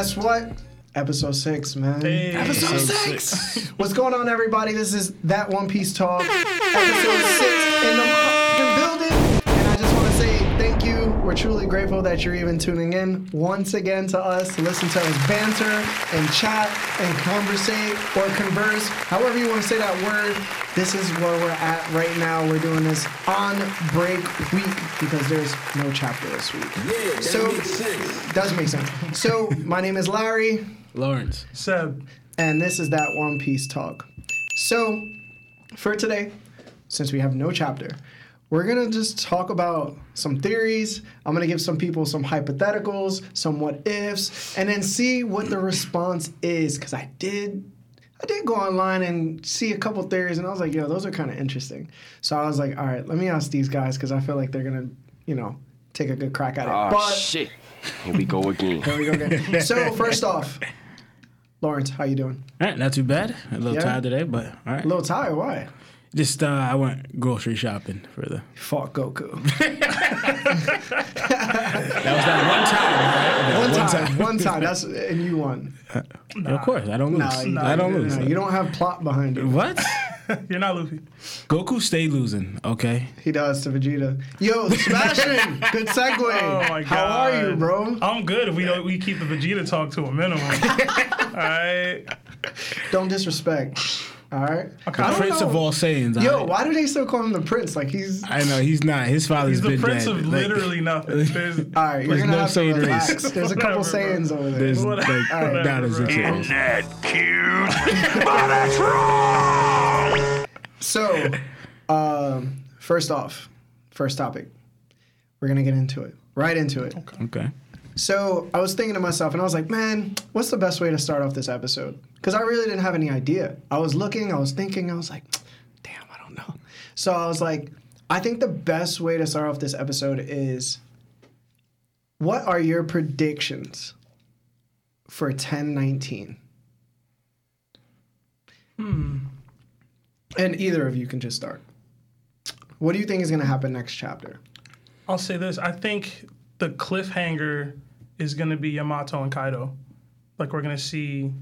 guess what? Episode six, man. Hey. Episode six. What's going on, everybody? This is that One Piece talk. Episode six We're truly grateful that you're even tuning in once again to us to listen to us banter and chat and conversate or converse, however you want to say that word. This is where we're at right now. We're doing this on break week because there's no chapter this week. so does make sense. So my name is Larry, Lawrence. Seb. and this is that One Piece talk. So for today, since we have no chapter, we're gonna just talk about some theories. I'm gonna give some people some hypotheticals, some what ifs, and then see what the response is. Cause I did I did go online and see a couple theories, and I was like, yo, those are kind of interesting. So I was like, all right, let me ask these guys because I feel like they're gonna, you know, take a good crack at it. Oh but shit! Here we go again. here we go again. so first off, Lawrence, how you doing? All right, not too bad. A little Yeah? tired today, but all right. A little tired. Why? Just uh, I went grocery shopping for the. Fuck Goku. That was that one time, right? One That time, one time. That's and you won. Yeah, Of course, I don't lose. Nah, you- I don't lose. No, you don't have plot behind it. What? You're not Luffy. Goku stay losing. Okay. He does to Vegeta. Yo, Sebastian, good segue. Oh my god. How are you, bro? I'm good if we don't we keep the Vegeta talk to a minimum. Alright. Don't disrespect. All right. Okay. The I don't Prince of all Saiyans. Yo, all right? why do they still call him the prince? Like he's. I know he's not. His father's He's the been prince dead. of Like, literally nothing. There's, All right, you're There's gonna no have to relax. race. There's a couple Whatever, Saiyans over there. There's Whatever. like Whatever, that is bro. it. that cute? but that's wrong. So, um, first off, first topic. We're gonna get into it. Right into it. Okay. So I was thinking to myself, and I was like, man, what's the best way to start off this episode? Because I really didn't have any idea. I was looking, I was thinking, I was like, damn, I don't know. So I was like, I think the best way to start off this episode is what are your predictions for 1019? Hmm. And either of you can just start. What do you think is going to happen next chapter? I'll say this. I think the cliffhanger is gonna be Yamato and Kaido. Like we're gonna see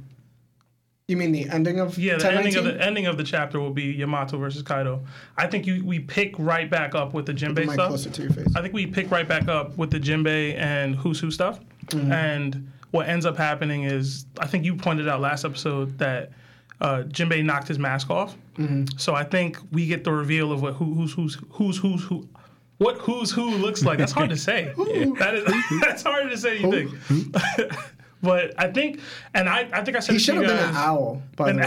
You mean the ending of Yeah, the ending of the ending of the chapter will be Yamato versus Kaido. I think you we pick right back up with the The Jinbei mic stuff. closer to your face. I think we pick right back up with the Jinbei and Who's Who stuff. Mm-hmm. And what ends up happening is, I think you pointed out last episode that uh, Jinbei knocked his mask off. Mm-hmm. So I think we get the reveal of what who, who's who's who's who's who. What who's who looks like? That's hard to say. That is that's harder to say. You think, but I think, and I, I think I said He should have been an owl, by the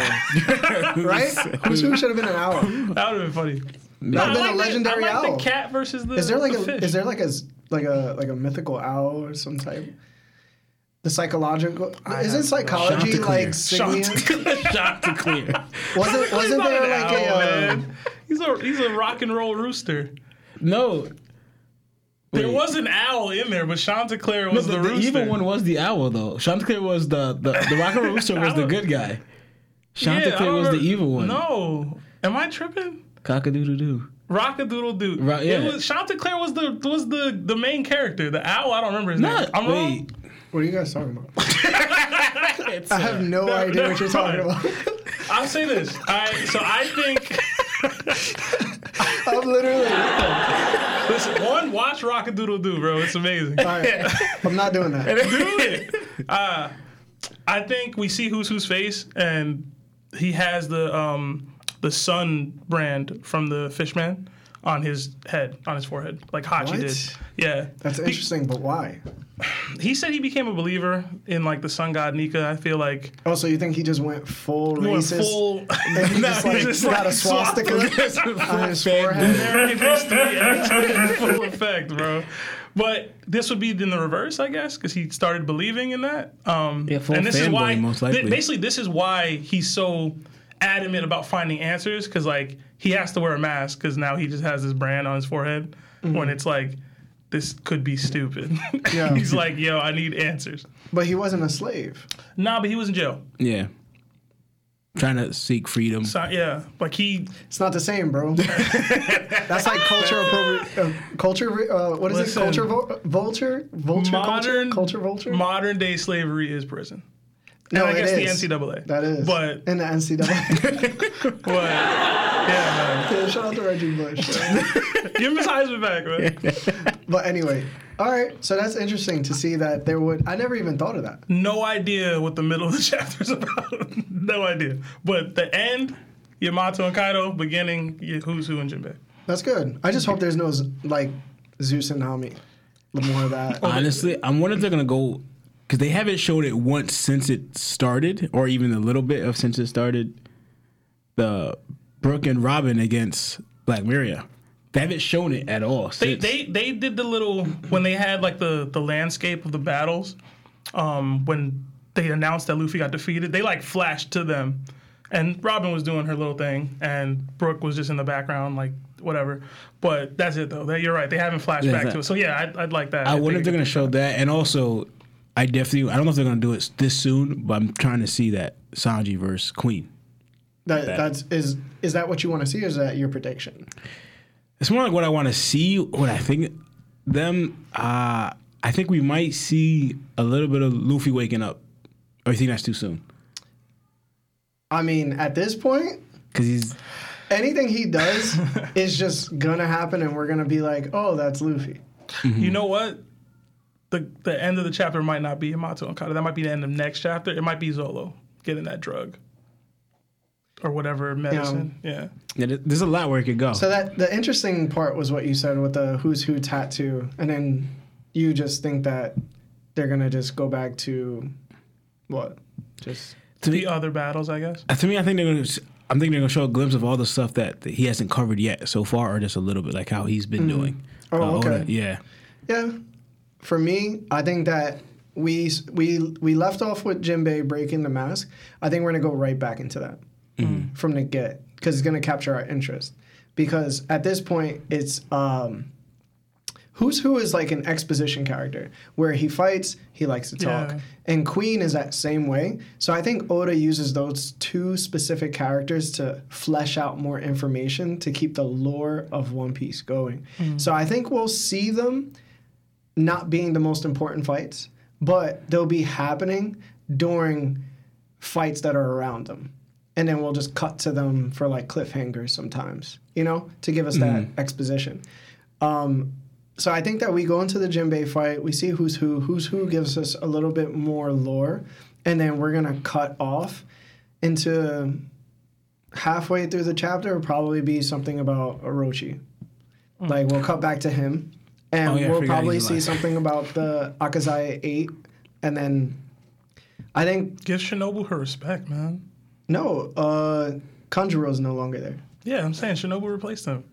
way. right? Who's who should have been an owl? That would have been funny. That would have been a legendary I like owl. the cat versus the. Is there like the a fish. is there like a s- like a like a mythical owl or some type? The psychological isn't psychology Chanticleer. like simian? Shot to clear. Wasn't He's wasn't not there an like owl, a um, man. He's a he's a rock and roll rooster. No. There Wait. was an owl in there, but Chanticleer No, was the, the, the rooster. evil one was the owl though. Chanticleer was the the the rock and Rooster was the good guy. Yeah, I Chanticleer was the evil one. No, am I tripping? Cockadoodle doo. Rockadoodle dude. Right, yeah. It was, Chanticleer was the was the the main character. The owl. I don't remember his Not name. I'm wait. wrong. what are you guys talking about? I have uh, no no, idea what you're talking mind. about. I'll say this. I so I think. I'm literally Listen, one, watch Rockadoodle Do, bro. It's amazing. all right. I'm not doing that. do it. Uh, I think we see who's whose face, and he has the um, the sun brand from the Fishman on his head, on his forehead, like Hachi What? did. Yeah, That's interesting, but why? He said he became a believer in like the sun god Nika. I feel like Oh, so you think he just went full he went racist? full. and he just like just, got a swastika on his forehead. American history X in full effect, bro. But this would be in the reverse, I guess, because he started believing in that. Um, Yeah, full and this is fanboy, why, most thi- likely. basically, this is why he's so adamant about finding answers because like he has to wear a mask because now he just has this brand on his forehead when it's like this could be stupid. Yeah. He's like, yo, I need answers. But he wasn't a slave. Nah, but he was in jail. Yeah. Trying to seek freedom. So, yeah, like he It's not the same, bro. That's like culture appropri- uh, culture. Uh, what is Listen. it? Culture vo- vulture, vulture modern culture, culture vulture. Modern day slavery is prison. No, and I it guess is. the NCAA. That is. But in the NCAA. but yeah, Yeah, Shout out to Reggie Bush. Give him his Heisman back, man. but anyway, all right. So that's interesting to see that there would. I never even thought of that. No idea what the middle of the chapter is about. no idea. But the end, Yamato and Kaido. Beginning, y- who's who in Jinbei. That's good. I just hope there's no like Zeus and Nami. The more of that. Honestly, I'm wondering if they're gonna go because they haven't showed it once since it started, or even a little bit of since it started. The Brook and Robin against Black Maria. They haven't shown it at all. They, Since. they they did the little when they had like the the landscape of the battles. Um, when they announced that Luffy got defeated, they like flashed to them, and Robin was doing her little thing, and Brook was just in the background, like whatever. But that's it though. That, you're right. They haven't flashed Yeah, back that- to it. So yeah, I'd, I'd like that. I think wonder if they're gonna show that, and also, I definitely I don't know if they're gonna do it this soon, but I'm trying to see that Sanji versus Queen. That that's is is that what you want to see? Or is that your prediction? It's more like what I want to see. What I think them. Uh, I think we might see a little bit of Luffy waking up, or you think that's too soon? I mean, at this point, Because he's anything he does is just gonna happen, and we're gonna be like, "Oh, that's Luffy." You know what? The the end of the chapter might not be Yamato and Kaido. That might be the end of next chapter. It might be Zolo getting that drug or whatever medicine. Yeah. yeah, there- there's a lot where it could go. So that the interesting part was what you said with the "Who's Who" tattoo, and then you just think that they're gonna just go back to what? Just to me, The other battles, I guess. to me, I think they're gonna. I'm thinking they're gonna show a glimpse of all the stuff that, that he hasn't covered yet so far, or just a little bit, like how he's been doing. Oh, Uh, Oda- okay. yeah. yeah. For me, I think that we we we left off with Jinbei breaking the mask. I think we're gonna go right back into that from the get because it's gonna capture our interest. Because at this point, it's um, Who's Who is like an exposition character where he fights, he likes to talk. Yeah. And Queen is that same way. So I think Oda uses those two specific characters to flesh out more information to keep the lore of One Piece going. So I think we'll see them not being the most important fights, but they'll be happening during fights that are around them. And then we'll just cut to them for like cliffhangers sometimes, you know, to give us that exposition. Um, so I think that we go into the Jinbei fight, we see who's who, who's who gives us a little bit more lore, and then we're gonna cut off into halfway through the chapter will probably be something about Orochi. Like we'll cut back to him, and Oh, yeah, we'll probably see something about the Akazaya Eight, and then I think Give Shinobu her respect, man. no, uh, Kanjuro's no longer there. Yeah, I'm saying Shinobu replaced him.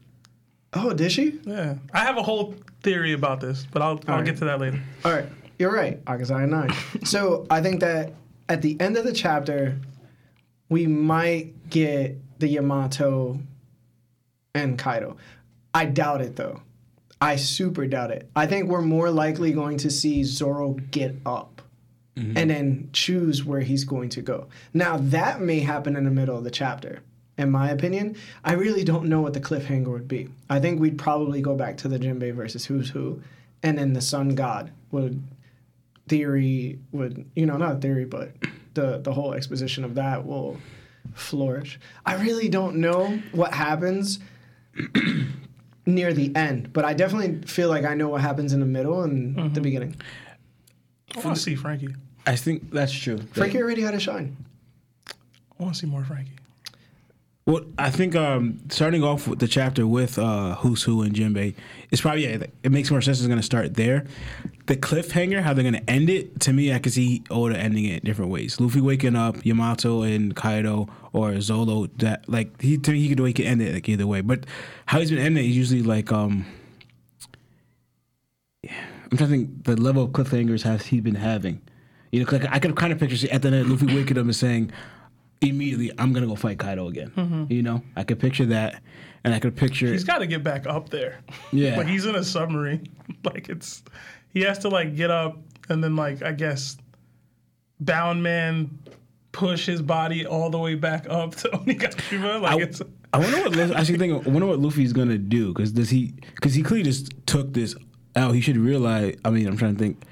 Oh, did she? Yeah. I have a whole theory about this, but I'll I'll right. get to that later. All right, you're right. Akazaya nine. so I think that at the end of the chapter, we might get the Yamato and Kaido. I doubt it though. I super doubt it. I think we're more likely going to see Zoro get up mm-hmm. and then choose where he's going to go. Now that may happen in the middle of the chapter. In my opinion, I really don't know what the cliffhanger would be. I think we'd probably go back to the Jinbei versus Who's Who, and then the Sun God would theory would you know not theory but the the whole exposition of that will flourish. I really don't know what happens near the end, but I definitely feel like I know what happens in the middle and the mm-hmm. beginning. I want to see Franky. I think that's true. Franky already had a shine. I want to see more Franky. Well, I think um, starting off with the chapter with uh, Who's Who and Jinbei, it's probably yeah, it makes more sense. It's going to start there. The cliffhanger, how they're going to end it, to me, I can see Oda ending it different ways. Luffy waking up, Yamato and Kaido, or Zolo. That like he to me, he could he could end it like either way. But how he's been ending it is usually like um. I'm trying to think the level of cliffhangers has he been having. You know, 'cause I could kind of picture at the end Luffy waking up and saying, immediately I'm gonna go fight Kaido again. Mm-hmm. You know, I could picture that, and I could picture. He's got to get back up there. Yeah. like he's in a submarine. like it's he has to like get up and then like I guess Bound Man push his body all the way back up to Onigashima. Like I, it's I wonder what I actually think. I wonder what Luffy's gonna do because does he? Because he clearly just took this out. He should realize. I mean, I'm trying to think.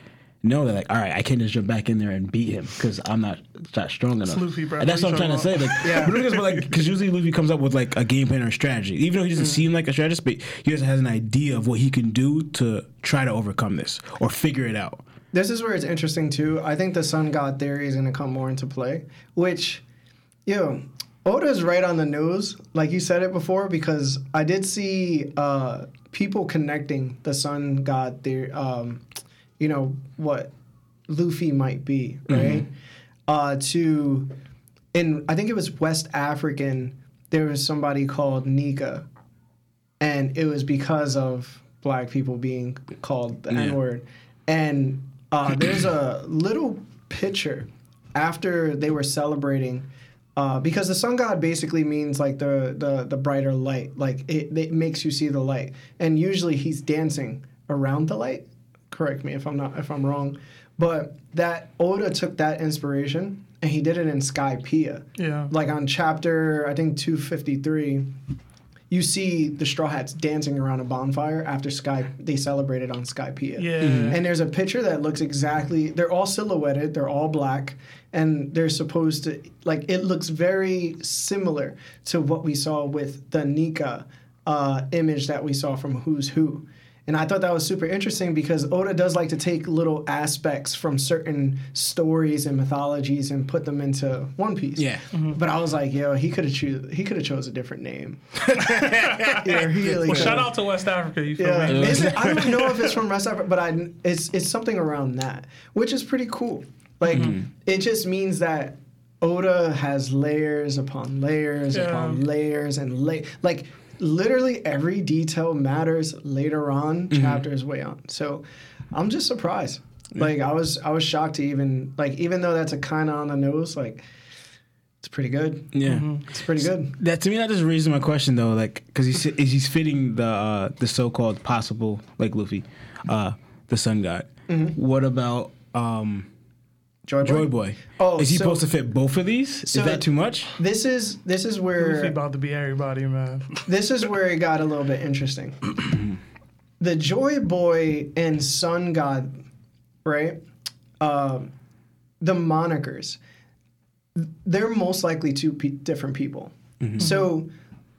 Know that like, all right, I can't just jump back in there and beat him because I'm not that strong enough. Luffy, bro. And that's What what I'm trying to say. Like, Yeah. but because like, because usually Luffy comes up with like a game plan or a strategy, even though he doesn't seem like a strategist, but he just has an idea of what he can do to try to overcome this or figure it out. This is where it's interesting too. I think the sun god theory is going to come more into play, which, you yo, Oda's right on the nose, like you said it before, because I did see uh, people connecting the sun god theory, um, you know, what Luffy might be, right? Uh, to, in, I think it was West African, there was somebody called Nika, and it was because of black people being called the Yeah. N word. And uh, there's a little picture after they were celebrating. Uh, because the sun god basically means like the, the, the brighter light, like it, it makes you see the light, and usually he's dancing around the light. Correct me if I'm not if I'm wrong, but that Oda took that inspiration and he did it in Skypiea yeah. like on chapter I think 253 you see the straw hats dancing around a bonfire after Sky they celebrated on Skypiea. Yeah. And there's a picture that looks exactly they're all silhouetted, they're all black and they're supposed to like it looks very similar to what we saw with the Nika uh, image that we saw from Who's Who. And I thought that was super interesting because Oda does like to take little aspects from certain stories and mythologies and put them into One Piece. Yeah. Mm-hmm. But I was like, yo, he could have choose he could have chose a different name. yeah, he really Well, shout out to West Africa. You feel Yeah, me? Is it, I don't know if it's from West Africa, but I it's it's something around that, which is pretty cool. Like mm-hmm. it just means that Oda has layers upon layers Yeah. upon layers and la- like literally every detail matters later on, chapters way on. So I'm just surprised. Like I was I was shocked to even like even though that's a kind of on the nose, like it's pretty good. Yeah. It's pretty good. That to me, that just raises my question though, like because he's he's fitting the uh, the so called possible like Luffy, uh, the Sun God. What about um, Joy Boy. Joy Boy? Oh, is he so- supposed to fit both of these? so- is that too much? This is this is where Luffy about to be everybody, man. this is where it got a little bit interesting. the Joy Boy and Sun God, right? Um, the monikers, they're most likely two pe- different people. So,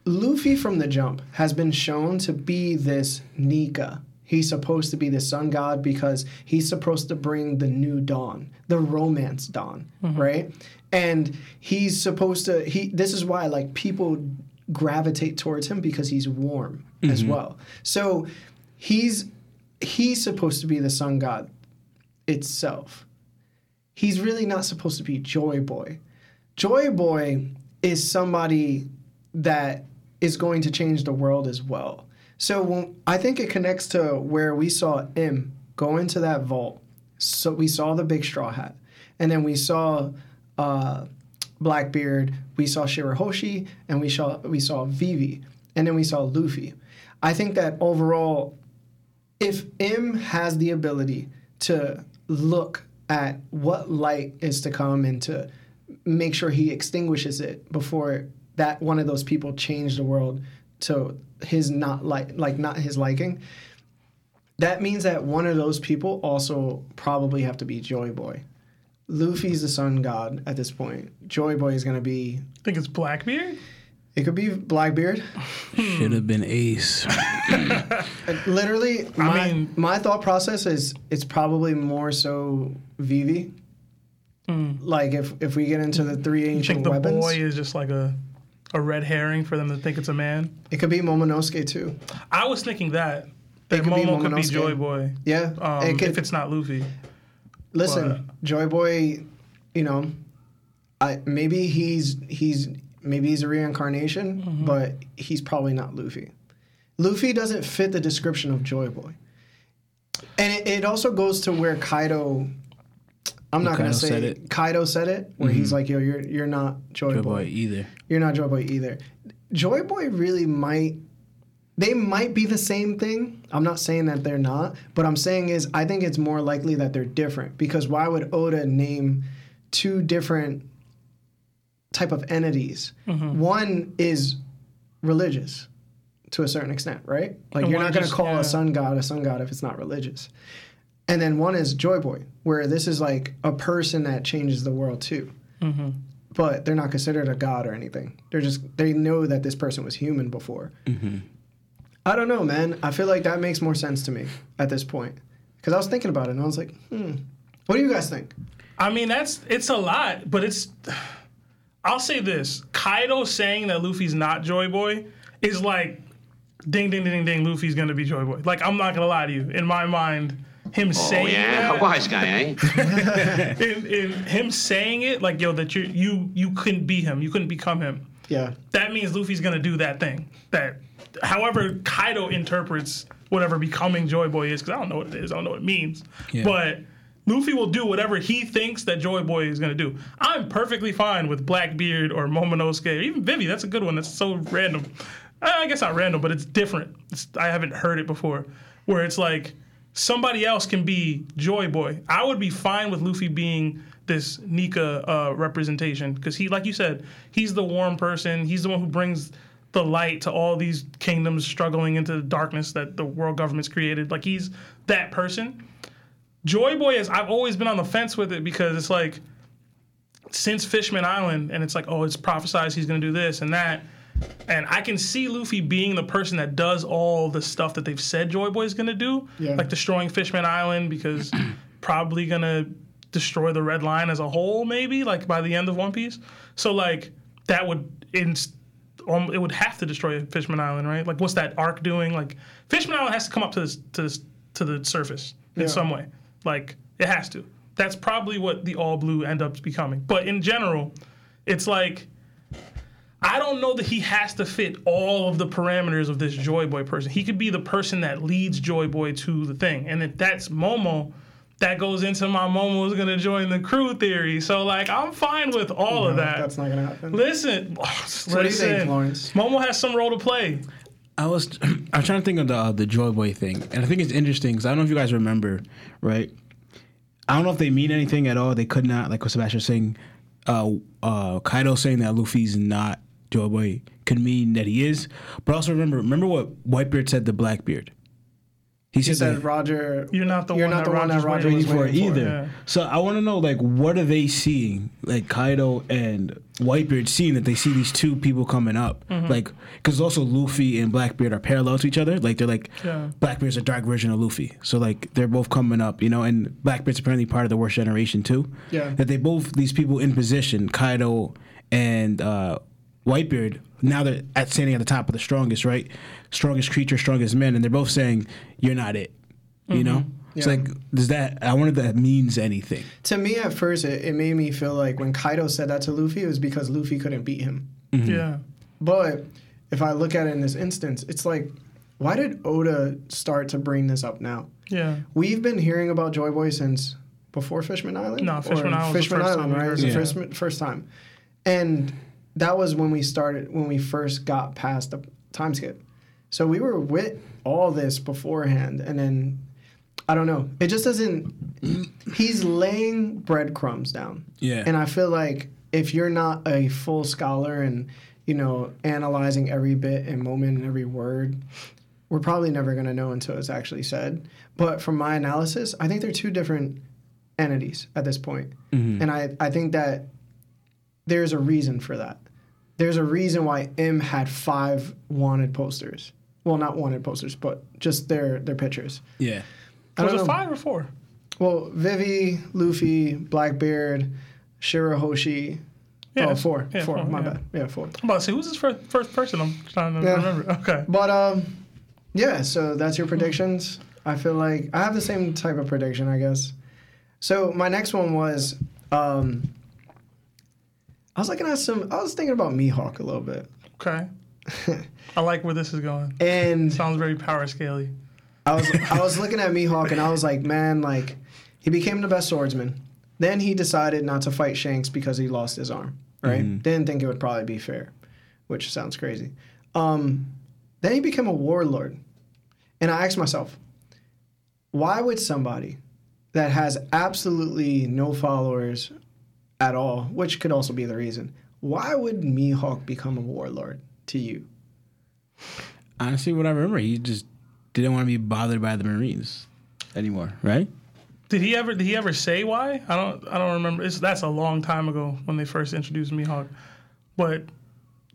Luffy from the jump has been shown to be this Nika. He's supposed to be the sun god because he's supposed to bring the new dawn, the romance dawn, mm-hmm. right? And he's supposed to he this is why like people gravitate towards him because he's warm as mm-hmm. well. So he's he's supposed to be the sun god itself. He's really not supposed to be Joy Boy. Joy Boy is somebody that is going to change the world as well. So when, I think it connects to where we saw Im go into that vault. So we saw the big straw hat, and then we saw uh, Blackbeard, we saw Shirahoshi, and we saw we saw Vivi, and then we saw Luffy. I think that overall, if Im has the ability to look at what light is to come and to make sure he extinguishes it before that one of those people change the world to his not like like not his liking that means that one of those people also probably have to be joy boy. Luffy's the sun god at this point. Joy boy is going to be I think it's Blackbeard. it could be blackbeard. Should have been Ace. literally my, mean- my thought process is it's probably more so vivi. Hmm. Like if if we get into the three I think ancient the weapons boy is just like a a red herring for them to think it's a man. it could be momonosuke too I was thinking that that It could be Momo could be. Joy Boy. yeah Um, it could, if it's not Luffy. listen joy boy you know i maybe he's he's maybe he's a reincarnation Mm-hmm. but he's probably not luffy luffy doesn't fit the description of joy boy and it, it also goes to where kaido I'm not gonna say said it. Mm-hmm. Kaido said it, where he's like, "Yo, you're you're not Joy, Joy Boy. Boy either. You're not Joy Boy either." Joy Boy really might. They might be the same thing. I'm not saying that they're not, but I'm saying is I think it's more likely that they're different because why would Oda name two different type of entities? Mm-hmm. One is religious to a certain extent, right? Like And you're not going to just- call yeah. a sun god a sun god if it's not religious. And then one is Joy Boy, where this is like a person that changes the world too. Mm-hmm. But they're not considered a god or anything. They're just they know that this person was human before. I don't know, man. I feel like that makes more sense to me at this point because I was thinking about it and I was like, hmm. What do you guys think? I mean, that's it's a lot, but it's. I'll say this: Kaido saying that Luffy's not Joy Boy is like, ding, ding, ding, ding. Luffy's gonna be Joy Boy. Like, I'm not gonna lie to you. In my mind, him Oh saying yeah, that, a wise guy, eh? in, in him saying it, like, yo, that you you you couldn't be him, you couldn't become him. Yeah. That means Luffy's gonna do that thing. That, however, Kaido interprets whatever becoming Joy Boy is, because I don't know what it is. I don't know what it means. Yeah. But Luffy will do whatever he thinks that Joy Boy is gonna do. I'm perfectly fine with Blackbeard or Momonosuke, or even Vivi. That's a good one. That's so random. I guess not random, but it's different. It's, I haven't heard it before, where it's like somebody else can be Joy Boy. I would be fine with Luffy being this Nika uh, representation because he, like you said, he's the warm person. He's the one who brings the light to all these kingdoms struggling into the darkness that the world government's created. Like he's that person. Joy Boy is. I've always been on the fence with it because it's like since Fishman Island, and it's like, oh, it's prophesized he's gonna do this and that. And I can see Luffy being the person that does all the stuff that they've said Joy Boy's gonna do, Yeah. like destroying Fishman Island because probably gonna destroy the Red Line as a whole, maybe like by the end of One Piece. So like that would inst- um, it would have to destroy Fishman Island, right? Like what's that arc doing? Like Fishman Island has to come up to this to this to the surface in Yeah. some way. Like it has to. That's probably what the all blue end up becoming. But in general, it's like I don't know that he has to fit all of the parameters of this Joy Boy person. He could be the person that leads Joy Boy to the thing. And if that's Momo, that goes into my Momo's gonna join the crew theory. So like I'm fine with all of that. That's not gonna happen. Listen, what do you think, listen. Lawrence? Momo has some role to play. I was I was trying to think of the uh, the Joy Boy thing, and I think it's interesting because I don't know if you guys remember, right? I don't know if they mean anything at all. They could not, like what Sebastian was saying, uh, uh, Kaido saying that Luffy's not Joy Boy could mean that he is. But also remember, remember what Whitebeard said to Blackbeard. He He said, said that Roger. You're not the You're one not that the one that Roger's Roger waiting was for waiting for. either. Yeah. So I want to know, like, what are they seeing? Like Kaido and Whitebeard seeing that they see these two people coming up, Mm-hmm. like, because also Luffy and Blackbeard are parallel to each other. Like they're like Yeah. Blackbeard's a dark version of Luffy, so like they're both coming up, you know. And Blackbeard's apparently part of the worst generation too. Yeah. That they both these people in position, Kaido and uh, Whitebeard. Now they're at standing at the top of the strongest, right? Strongest creature, strongest men, and they're both saying, "You're not it." You mm-hmm. know. It's Yeah. like, does that? I wonder if that means anything. To me, at first, it, it made me feel like when Kaido said that to Luffy, it was because Luffy couldn't beat him. Mm-hmm. Yeah. But if I look at it in this instance, it's like, why did Oda start to bring this up now? Yeah. We've been hearing about Joy Boy since before Fishman Island. No, Fishman Or Island was the Fishman first Island, time right? It heard was the first first time, and that was when we started when we first got past the time skip. So we were with all this beforehand, and then I don't know. It just doesn't. He's laying breadcrumbs down. Yeah. And I feel like if you're not a full scholar and you know analyzing every bit and moment and every word, we're probably never going to know until it's actually said. But from my analysis, I think they're two different entities at this point. Mm-hmm. and I I think that there's a reason for that. There's a reason why Im had five wanted posters. Well, not wanted posters, but just their their pictures. Yeah. I Was don't it know. five or four? Well, Vivi, Luffy, Blackbeard, Shirahoshi. Yeah, oh, four. yeah, four. four, My yeah. bad. Yeah, four. I'm about to say, who's his first, first person? I'm trying to Yeah. remember. Okay. But um, yeah. So that's your predictions. I feel like I have the same type of prediction, I guess. So my next one was um, I was looking at some. I was thinking about Mihawk a little bit, Okay. I like where this is going. and Sounds very power scaly. I was I was looking at Mihawk and I was like, man, like he became the best swordsman, Then he decided not to fight Shanks because he lost his arm. Right? Didn't think it would probably be fair, which sounds crazy. Um, then he became a warlord, and I asked myself, why would somebody that has absolutely no followers at all, which could also be the reason, why would Mihawk become a warlord to you? Honestly, what I remember, he just didn't want to be bothered by the Marines anymore, right? Did he ever? Did he ever say why? I don't. I don't remember. It's, that's a long time ago when they first introduced Mihawk, but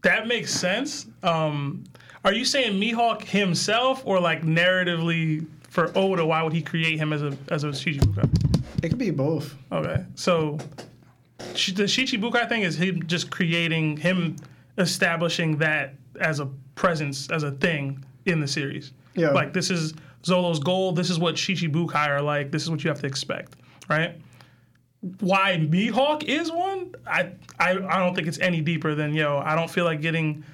that makes sense. Um, are you saying Mihawk himself, or like narratively for Oda? Why would he create him as a as a Shichibukai? It could be both. Okay, so Shi- the Shichibukai thing is him just creating him establishing that as a presence, as a thing in the series. Yeah. Like this is Zolo's goal. This is what Shichibukai are like. This is what you have to expect, right? Why Mihawk is one? I I, I don't think it's any deeper than yo. I don't feel like getting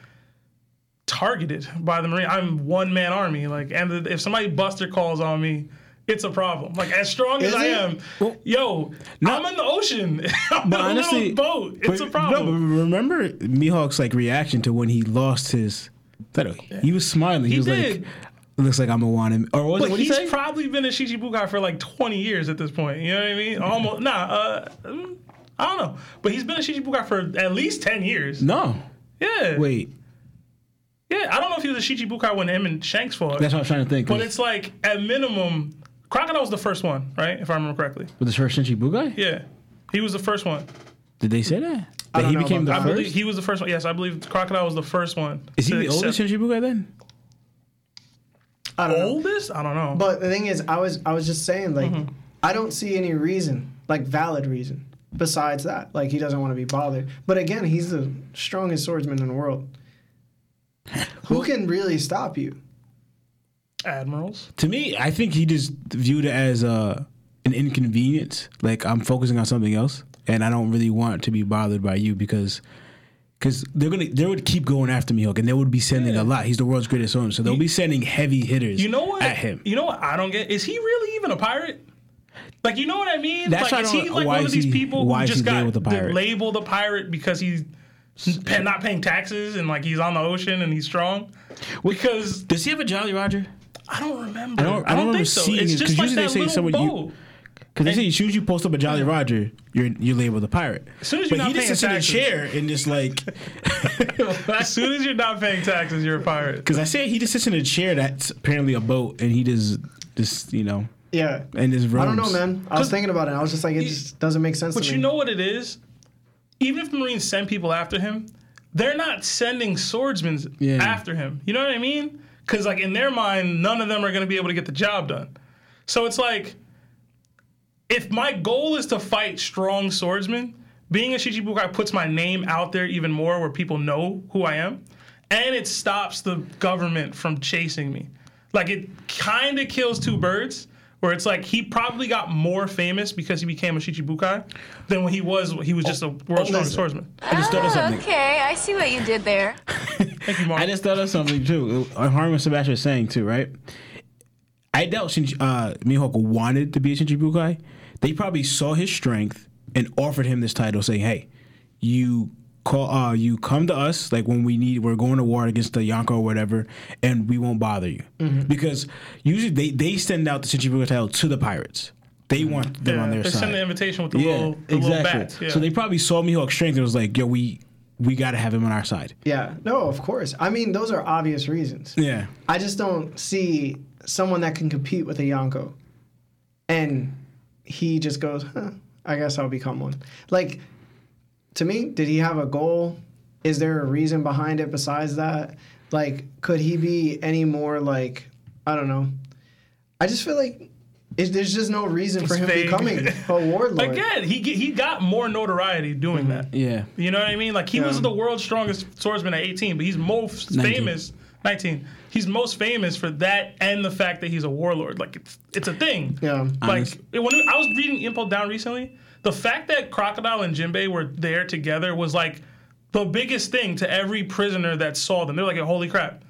targeted by the Marine. I'm one man army. Like, and if somebody Buster calls on me, it's a problem. Like as strong as Is I it? am, yo, I'm in the ocean. I'm But in a honestly, little boat. It's but- a problem. No, but remember Mihawk's like reaction to when he lost his. He was smiling. He, He was did. like, "Looks like I'm a wanted." Or what, But what did he he's probably been a Shichibukai for like 20 years at this point. You know what I mean? Almost. Nah. Uh, I don't know. But he's been a Shichibukai for at least 10 years. no, Yeah. wait. Yeah. I don't know if he was a Shichibukai when him and Shanks fought. That's what I was trying to think. but it's like at minimum, Crocodile was the first one, right? If I remember correctly. was the first Shichibukai? Yeah. He was the first one. Did they say that? I That don't he know became the about I that. first. believe he was the first one. Yes, I believe Crocodile was the first one. Is he to the oldest accept- Shichibukai then? I don't know. Oldest? I don't know. But the thing is, I was I was just saying like Mm-hmm. I don't see any reason, like valid reason, besides that. Like he doesn't want to be bothered. But again, he's the strongest swordsman in the world. Who can really stop you? Admirals. To me, I think he just viewed it as uh, an inconvenience. Like I'm focusing on something else, and I don't really want to be bothered by you because. Because they're gonna, they would keep going after me, Mihawk, and they would be sending Yeah. a lot. He's the world's greatest swordsman, so they'll be sending heavy hitters. You know what? at him. You know what I don't get? Is he really even a pirate? Like, you know what I mean? That's like, why is he don't- like one of these he- people why who just got labeled a pirate? labeled a pirate because he's not paying taxes and like he's on the ocean and he's strong? Because Does he have a Jolly Roger? I don't remember. I don't- I don't remember think so. seeing It's it, 'cause just like usually they say little someone you- Because they say as soon as you post up a Jolly Roger, you're you're labeled a pirate. As soon as you're but not he just paying sits in a chair and just like. As soon as you're not paying taxes, you're a pirate. Because I say he just sits in a chair that's apparently a boat, and he just just you know Yeah. and just roams. I don't know, man. I was thinking about it. I was just like, it just doesn't make sense But to you me. know what it is? Even if the Marines send people after him, they're not sending swordsmen Yeah. after him. You know what I mean? Because like in their mind, none of them are going to be able to get the job done. So it's like, if my goal is to fight strong swordsmen, being a Shichibukai puts my name out there even more, where people know who I am, and it stops the government from chasing me. Like it kind of kills two birds. Where it's like he probably got more famous because he became a Shichibukai than when he was he was just a world's strongest swordsman. I just thought of something. Okay, I see what you did there. Thank you, Mark. I just thought of something too. Uh, Harmon Sebastian was saying too, right? I doubt Shinji, uh, Mihawk wanted to be a Shichibukai. They probably saw his strength and offered him this title, saying, "Hey, you call, uh, you come to us like when we need, we're going to war against the Yonko or whatever, and we won't bother you because usually they they send out the Shichibukai title to the pirates. They want them yeah, on their they side. send the invitation with the yeah, little the little bats. Yeah. So they probably saw Mihawk's strength and was like, "Yo, we we got to have him on our side." Yeah. No, of course. I mean, those are obvious reasons. Yeah. I just don't see someone that can compete with a Yonko. And he just goes, huh, I guess I'll become one. Like, to me, did he have a goal? Is there a reason behind it besides that? Like, could he be any more like, I don't know. I just feel like it, there's just no reason for him vague. becoming a warlord. Again, he he got more notoriety doing mm-hmm. that. Yeah. You know what I mean? Like he was the world's strongest swordsman at 18, but he's most 19. famous 19. He's most famous for that and the fact that he's a warlord. Like it's it's a thing. Yeah. Like Honest- it- when I was reading Impel Down recently, the fact that Crocodile and Jinbei were there together was like the biggest thing to every prisoner that saw them. They're like, "Holy crap,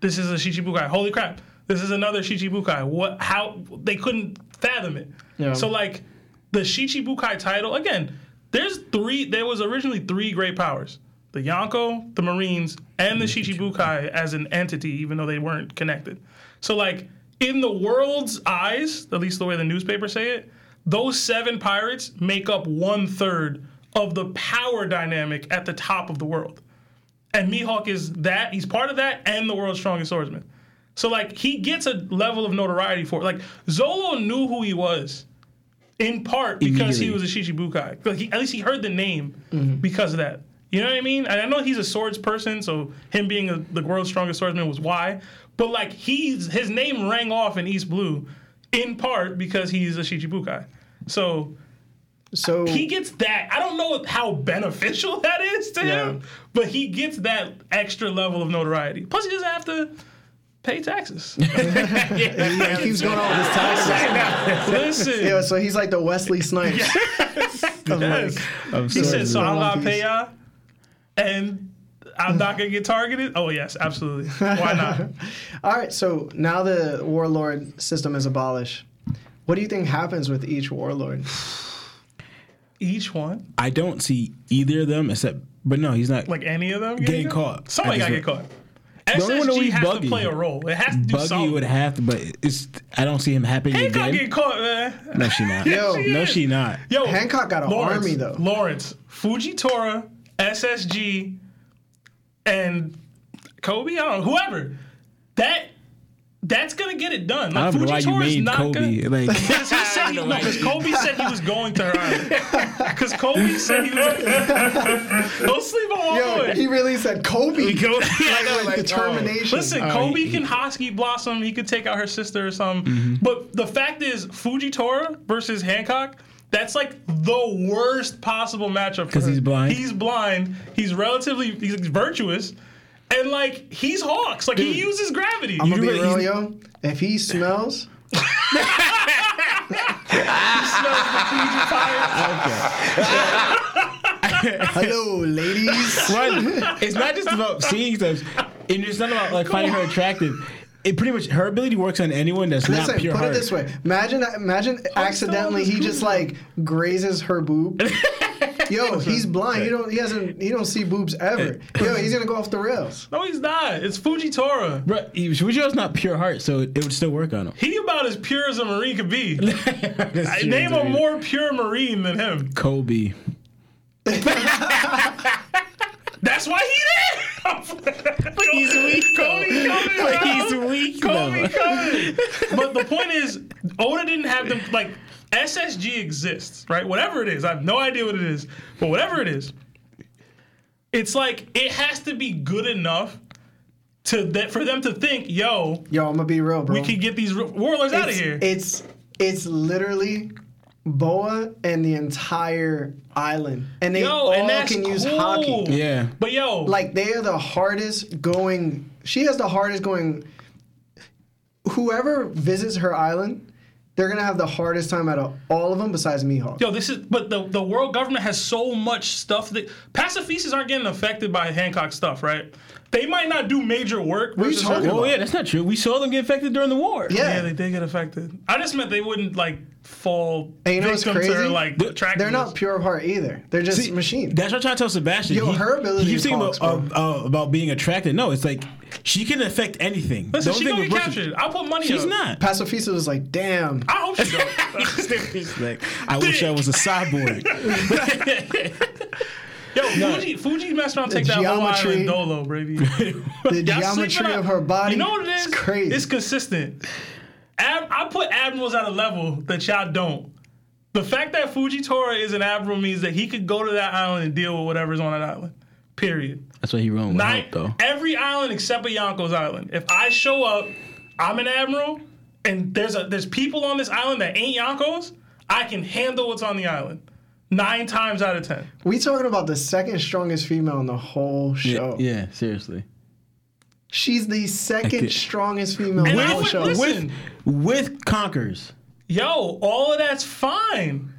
this is a Shichibukai! Holy crap, this is another Shichibukai!" What? How they couldn't fathom it. Yeah. So like, the Shichibukai title again. There's three. There was originally three great powers: the Yonko, the Marines, and the Shichibukai as an entity, even though they weren't connected. So like in the world's eyes, at least the way the newspapers say it, those seven pirates make up one third of the power dynamic at the top of the world. And Mihawk is that. He's part of that and the world's strongest swordsman. So like he gets a level of notoriety for it. Like Zolo knew who he was in part because he was a Shichibukai. Like he, at least he heard the name mm-hmm. because of that. You know what I mean? And I know he's a swords person, so him being a, the world's strongest swordsman was why. But like he's his name rang off in East Blue, in part because he's a Shichibukai. So So he gets that. I don't know how beneficial that is to him, but he gets that extra level of notoriety. Plus, he doesn't have to pay taxes. he keeps going on with his taxes. Listen, Yeah, so he's like the Wesley Snipes. yes. like, he said, "So I'm gonna pay y'all, and I'm not gonna get targeted." Oh yes, absolutely. Why not? All right, so now the warlord system is abolished. What do you think happens with each warlord? Each one, I don't see either of them except, but no, he's not. like any of them, Getting caught. Somebody I gotta get caught. only one that SSG has Buggy. to play a role. It has to do Buggy something. would have to, but it's. I don't see him happening Hancock again. get caught, man. No, she not. Yo, no, she not. Yo, Hancock got an Lawrence, army, though. Lawrence, Fujitora, SSG, and Koby. I don't know, whoever. That that's gonna get it done. I Like, don't know why you Fujitora's made not Koby. Gonna, Like, because he said he, no, 'cause Koby said he was going to her. Because Koby said he was. don't sleep on my Yo, boy. he really said Koby. I know, like, like, determination. Listen, Uh, Koby he- can Hosky Blossom. He could take out her sister or something. Mm-hmm. But the fact is, Fujitora versus Hancock. That's like the worst possible matchup because he's blind? He's blind. He's relatively he's virtuous, and like he's Hawks. Like he uses gravity. I'm gonna be You real, yo. If he smells, hello, ladies. One, it's not just about seeing stuff, and it's not about like finding her attractive. It pretty much her ability works on anyone that's Listen, not pure put heart. it this way. Imagine, imagine oh, accidentally he just like grazes her boob. Yo, he's blind. He don't. He hasn't. He don't see boobs ever. Yo, he's gonna go off the rails. no, he's not. It's Fujitora. Bro, Fujiro's not pure heart, so it, it would still work on him. He about as pure as a marine could be. I true, name a more pure marine than him. Koby. That's why he there. he's weak, Koby coming. But he's weak, Koby though. coming. But the point is, Oda didn't have them like SSG exists, right? Whatever it is, I have no idea what it is, but whatever it is, it's like it has to be good enough to that for them to think, yo, Yo, I'm gonna be real, bro. we can get these warlords out of here. It's it's literally Boa and the entire island, and they yo, all and that's can use Haki. Yeah. But yo, Like they are the hardest going. She has the hardest going. Whoever visits her island, they're gonna have the hardest time out of all of them, besides Mihawk. Yo, this is but the the world government has so much stuff that pacifistas aren't getting affected by Hancock stuff, right? They might not do major work. What are you talking her- Oh yeah, that's not true. We saw them get infected during the war. Yeah. Yeah, they did get affected. I just meant they wouldn't like fall And you know what's victim to her crazy? like They're- attractiveness. They're not pure of heart either. They're just See, machines. That's what I'm trying to tell Sebastian. Yo, her ability He keeps thinking about, uh, uh, about being attracted. No, it's like she can affect anything. Listen, The she gonna thing get captured. I'll put money. She's up. not. Pacifista was like, damn. I hope she don't. Like, I wish I was a cyborg. Yo, Fuji, Fuji messed around, and take The that whole island dolo, baby. The Y'all geometry of her body. You know what it is? It's crazy. It's consistent. Ab- I put admirals at a level that y'all don't. The fact that Fujitora is an admiral means that he could go to that island and deal with whatever's on that island. Period. That's what he wrong with Nine, help, though. every island except for Yonko's island. If I show up, I'm an admiral, and there's a there's people on this island that ain't Yonko's, I can handle what's on the island. Nine times out of ten. we talking about the second strongest female in the whole show. Yeah, yeah, seriously. She's the second strongest female in the whole show. listen. With Conquers. Yo, all of that's fine.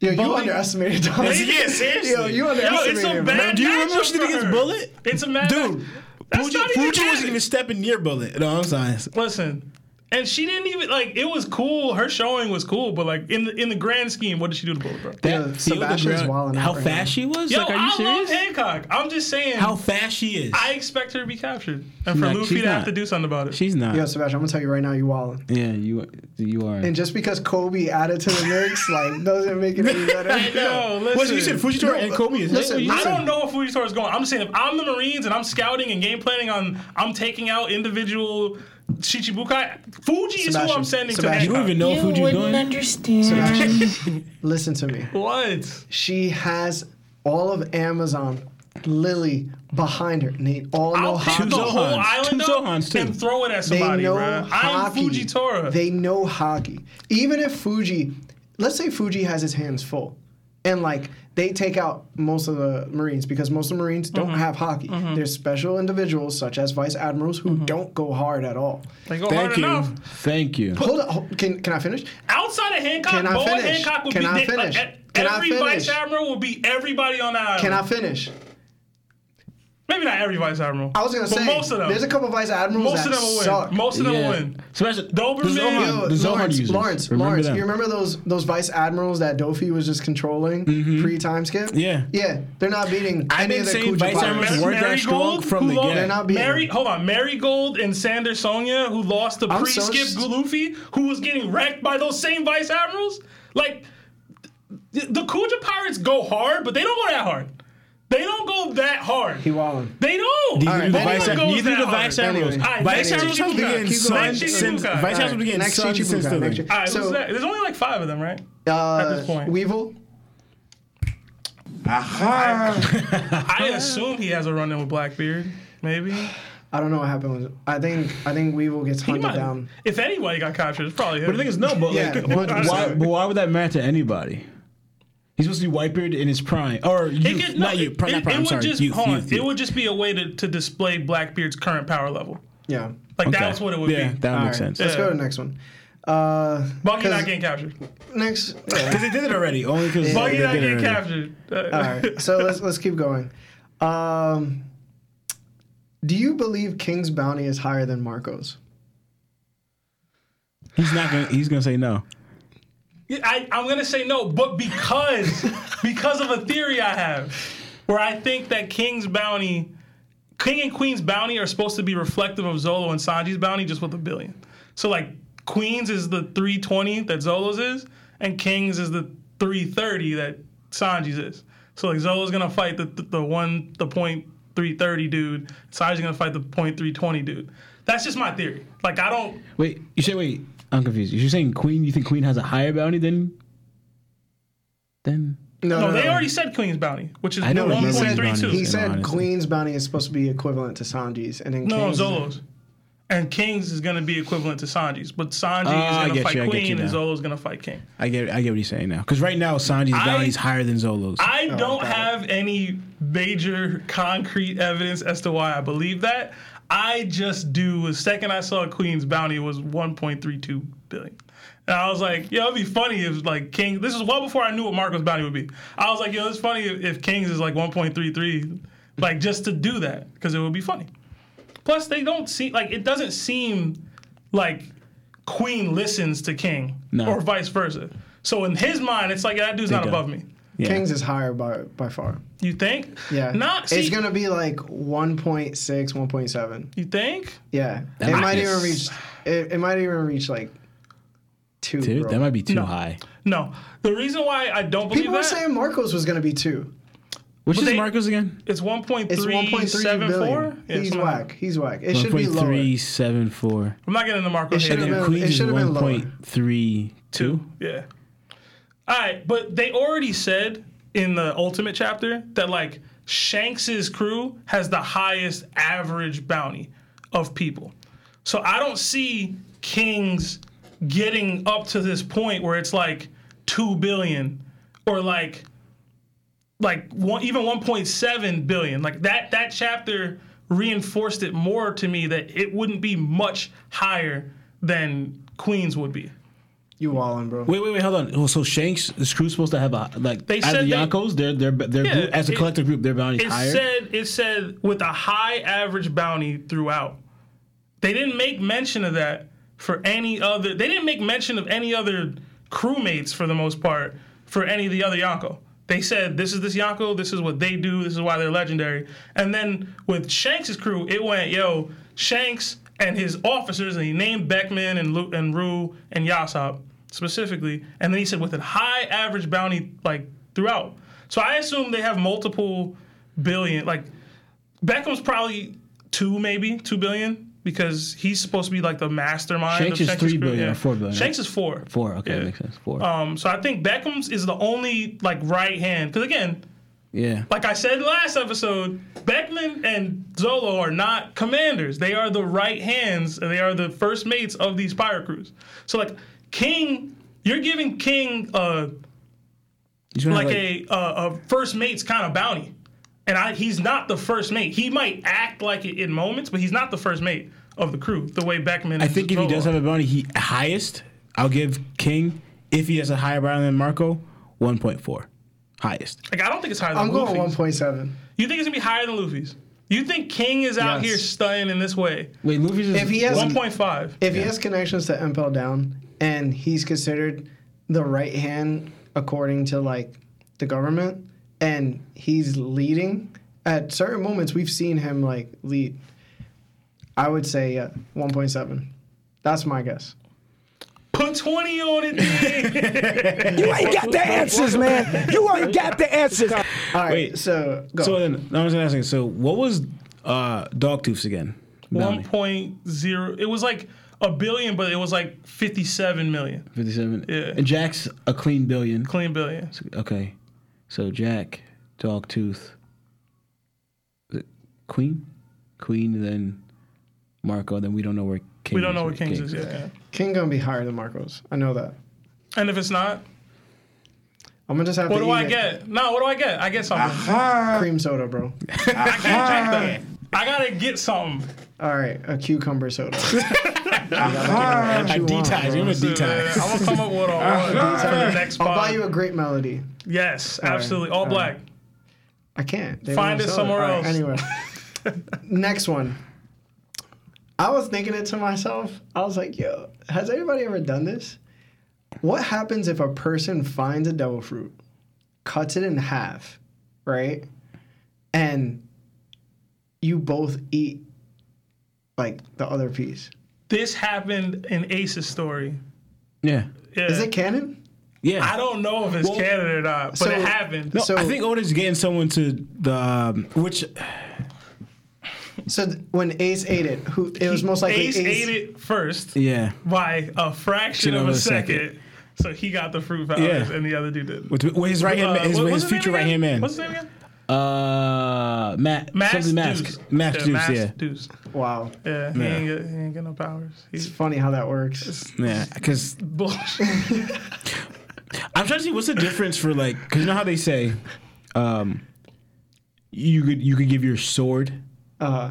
Yo, you But, underestimated Thomas. Yeah, seriously. Yo, you Yo, it's a underestimated bad man. Do you remember what she did against. Bullet? It's a mad Dude, That's Fuji, not even Fuji wasn't even stepping near Bullet. No, I'm sorry. Listen, And she didn't even like it was cool. Her showing was cool, but like in the in the grand scheme, what did she do to Bullet, bro? Yeah, See, with the Sebastian's ground- wilding How right fast she was? Yo, like, are you I love serious? Hancock. I'm just saying. How fast she is? I expect her to be captured, and for not- Luffy she's to have to do something about it. She's not. Yo, Sebastian, I'm gonna tell you right now, you wilding. yeah, you you are. And just because Koby added to the mix, like, doesn't make it any better. No, listen. What you said? Fujitora and Koby is listen, that what you I don't know if Fujitora is going. I'm just saying if I'm the Marines and I'm scouting and game planning on, I'm taking out individual Shichibukai. Fuji is who I'm sending Sebastian. You to don't even know you Fuji's doing. understand. Listen to me. What? She has all of Amazon, Lily behind her. And they all know I'll pick Haki. the whole island Two up too. and throw it at They somebody, know bruh. I'm Haki. Fujitora. They know Haki. Even if Fuji, let's say Fuji has his hands full, and like they take out most of the Marines because most of the Marines don't Mm-hmm. have Haki. There's special individuals such as vice admirals who Mm-hmm. don't go hard at all. they go Thank hard you. enough. Thank you. Hold on, hold- can can I finish? Outside of Hancock, Can I Boa finish? Hancock will Can be I finish? Like, Can I every finish? vice admiral will be everybody on the island. Can I finish? Maybe not every vice admiral. I was gonna but say most of them. There's a couple vice admirals most that of them will win. suck. Most of them Yeah. will win. Sebastian, Doberman. the Zohan, Yo, the Zohan Lawrence, users. Lawrence, Remember Lawrence, them. you remember those those vice admirals that Doffy was just controlling pre time skip? Mm-hmm. Yeah. yeah, they're not beating I've any been of the saying Kuja vice pirates. admirals weren't that strong from the who lost- get. They're not beating Mary, them. hold on, Marigold and Sandersonia, who lost the I'm so pre-skip s- Luffy, who was getting wrecked by those same vice admirals. Like the, the Kuja pirates go hard, but they don't go that hard. They don't go that hard. He wilding. They don't. Neither Alright, do the anyway. vice, Goes neither do the that vice hard. admirals. Anyway. Alright, Vice next admirals have been Shichibukai. getting Keep sun going. since Shichibukai. vice admirals Alright. have been getting Next sun since Shichibukai, the next thing. Shichibukai. All right, So- who's that? There's only like five of them, right? Uh, this point. Weevil. I assume he has a run-in with Blackbeard. Maybe. I don't know what happened. With, I think I think Weevil gets He hunted might- down. If anybody got captured, it's probably him. But the thing is, no, but Yeah, like, 100%. why, but why would that matter to anybody? He's supposed to be Whitebeard in his prime, or It youth, could- no, not you, it- prime, it- not prime. it I'm would sorry, just, youth, hold on. youth, It would just be a way to, to display Blackbeard's current power level. Yeah. Like Okay. that's what it would be. yeah, be. that would All make right, sense. Let's Yeah. go to the next one. Uh, Buggy 'cause not getting captured. next. yeah. Because they did it already, only because Buggy they not did it getting already. captured. Uh, All right. So let's let's keep going. Um, do you believe King's bounty is higher than Marco's? He's not gonna. He's gonna say no. I, I'm gonna say no, but because because of a theory I have, where I think that King's bounty, King and Queen's bounty are supposed to be reflective of Zolo and Sanji's bounty, just with a billion. So like Queen's is the 320 that Zolo's is, and King's is the 330 that Sanji's is. So like Zolo's gonna fight the the, the one the point 330 dude, Sanji's gonna fight the point 320 dude. That's just my theory. Like I don't. Wait, you say wait. I'm confused. You're saying Queen? You think Queen has a higher bounty than? Than No, they already said Queen's bounty, which is I don't He said, bounty. 1.32. he said honesty. Queen's bounty is supposed to be equivalent to Sanji's, and then No, King's Zolo's. And King's is going to be equivalent to Sanji's, but Sanji Oh, I is going to fight you, I get you Queen and now. Zolo's going to fight King. I get. I get what he's saying now. Because right now Sanji's I- bounty is higher than Zolo's. I oh, don't got it. have any major concrete evidence as to why I believe that. I just do. The second I saw Queen's bounty was 1.32 billion. And I was like, yo, it'd be funny if like King. This is well before I knew what Marco's bounty would be. I was like, yo, it's funny if, if King's is like 1.33, like just to do that because it would be funny. Plus, they don't seem like it doesn't seem like Queen listens to King No. or vice versa. So in his mind, it's like that dude's not don't. above me. Yeah. King's is higher by by far. You think? Yeah, Not. See, it's gonna be like 1.6, 1.7. You think? Yeah, That it might might even reach. It, it might even reach like two. Dude, bro. that might be too No. high. No. The reason why I don't believe People were that saying Marcos was gonna be two. Which But is they- Marcos again? it's 1.374. It's 1.3 billion. Yeah, He's something like whack. He's whack. It One should be lower. three seven four. that. I'm not getting the Marcos. It hate should've here. been- Queens it is should've been one lower. point three two. Yeah. All right, but they already said in the ultimate chapter that like Shanks's crew has the highest average bounty of people. So I don't see King's getting up to this point where it's like 2 billion or like like one, even 1.7 billion. Like that that chapter reinforced it more to me that it wouldn't be much higher than Queens would be. You walling, bro. Wait, wait, wait, hold on. Oh, so Shanks, the crew's supposed to have a like They as said the they- Yonkos, their their their Yeah, group, as a it- collective group, their bounty's It higher. said it said with a high average bounty throughout. They didn't make mention of that for any other. They didn't make mention of any other crewmates for the most part for any of the other Yonko. They said this is this Yonko, this is what they do, this is why they're legendary. And then with Shanks' crew, it went yo Shanks and his officers, and he named Beckman and Lu- and Roux and Yasopp specifically, and then he said with a high average bounty like throughout. So I assume they have multiple billion. Like Beckman's probably two, maybe two billion, because he's supposed to be like the mastermind. Shanks of is Shanks' three crew. or four billion, Shanks is four. Four. Okay, Yeah. makes sense. Four. Um, so I think Beckman's is the only like right hand. Because again, yeah. like I said last episode, Beckman and Zolo are not commanders. They are the right hands and they are the first mates of these pirate crews. So like King, you're giving King uh He's gonna like, have, a, uh, a first mate's kind of bounty. And I, he's not the first mate. He might act like it in moments, but he's not the first mate of the crew. The way Beckman. Is. I think if he does have a bounty, he highest. I'll give King if he has a higher bounty than Marco, one point four, highest. like I don't think it's higher than I'm going 1.7. You think it's gonna be higher than Luffy's? You think King is out Yes. here stunning in this way? Wait, Luffy's is If he has- One point five. If he has connections to Impel Down and he's considered the right hand according to like the government and he's leading at certain moments we've seen him like lead. I would say yeah, 1.7. That's my guess. Put twenty on it. You ain't got the answers, man. You ain't got the answers. All right, Wait, so go. So then, I was asking. So what was uh, Dogtooth's again? One Bounty point zero. It was like a billion, but it was like fifty-seven million. fifty-seven. Yeah. And Jack's a clean billion. Clean billion. Okay, so Jack, Dogtooth, is Queen, Queen, then Marco. Then we don't know where King. We don't is. know what Kings is yet. yeah. King gonna be higher than Marcos. I know that. And if it's not, I'm gonna just have to what to do eat I it. get? No, what do I get? I get something. Cream soda, bro. I can't drink that. I gotta get something. All right, a cucumber soda. Ah. A What you want, detox. bro? A detox. I'm gonna come up with a one for the next I'll spot. buy you a great melody. yes, absolutely. All black. I can't. They Find won't it sell somewhere All right, else. Anyway, next one. I was thinking it to myself. I was like, "Yo, has anybody ever done this? What happens if a person finds a devil fruit, cuts it in half, right, and you both eat like the other piece? This happened in Ace's story. Yeah. Yeah. Is it canon? Yeah. I don't know if it's Well, canon or not, but so- it happened. No, So- I think Oda's getting someone to the um, which So th- when Ace ate it, who it was most likely Ace, ate it first yeah by a fraction of of a a second. second. So he got the fruit powders Yeah. and the other dude didn't. with, with his right hand Uh, his, what- his future right hand man What's his name again? Uh Matt Max something Mask Deuce. Max yeah, Deuce Max yeah Deuce. wow, Yeah, he, Yeah. Ain't got, he ain't get no powers. it's He's funny how that works. yeah because bullshit. I'm trying to see what's the difference for like because you know how they say um you could you could give your sword Uh,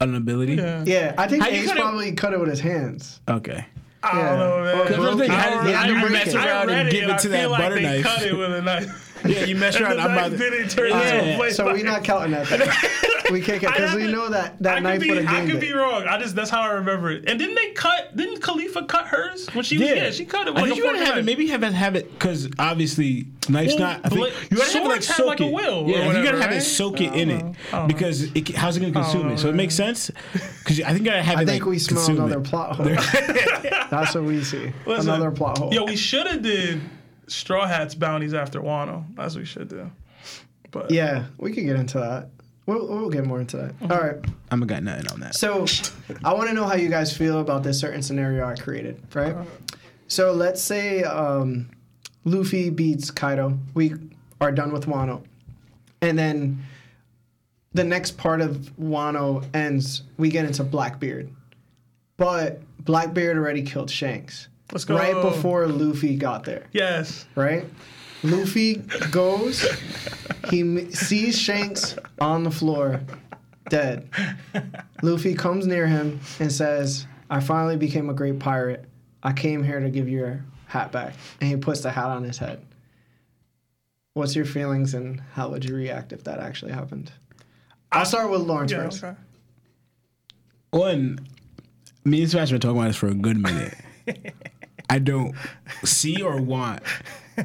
an ability Yeah. yeah, I think How Ace cut it- probably cut it with his hands. okay I Yeah. don't know, Or man. broke I'm thinking, it. how did- He how had do to mess it. Around and it give and it I to feel that like butter they knife cut it with a knife. Yeah you mess around I'm about to, didn't turn Yeah. into. So we're not counting that. Then. we can't count because we know that that I knife could would be, have I could it. be wrong. I just that's how I remember it. And didn't they cut? Didn't Kalifa cut hers when she was? yeah. Yeah, she cut it. With I like think you gotta have it. Maybe have it have it because obviously knife's Well, not. I think you gotta have it like soak like a it. will or yeah, you gotta have it soak it in it know. I don't know. because it, how's it gonna consume it? So it makes sense because I think you gotta have I think we smell another plot hole. That's what we see. Another plot hole. Yo, we should have did Straw Hats bounties after Wano. That's what we should do. But yeah, we could get into that. We'll, we'll get more into that. Mm-hmm. All right. I'm gonna got nothing on that. So, I want to know how you guys feel about this certain scenario I created, right? So, let's say um, Luffy beats Kaido. We are done with Wano. And then the next part of Wano ends, we get into Blackbeard. But Blackbeard already killed Shanks. Let's go. Right before Luffy got there, yes, right? Luffy goes, he m- sees Shanks on the floor, dead. Luffy comes near him and says, I finally became a great pirate. I came here to give your hat back. And he puts the hat on his head. What's your feelings and how would you react if that actually happened? I'll start with Lawrence yeah, first. okay. One, me and Sebastian been talking about this for a good minute. I don't see or want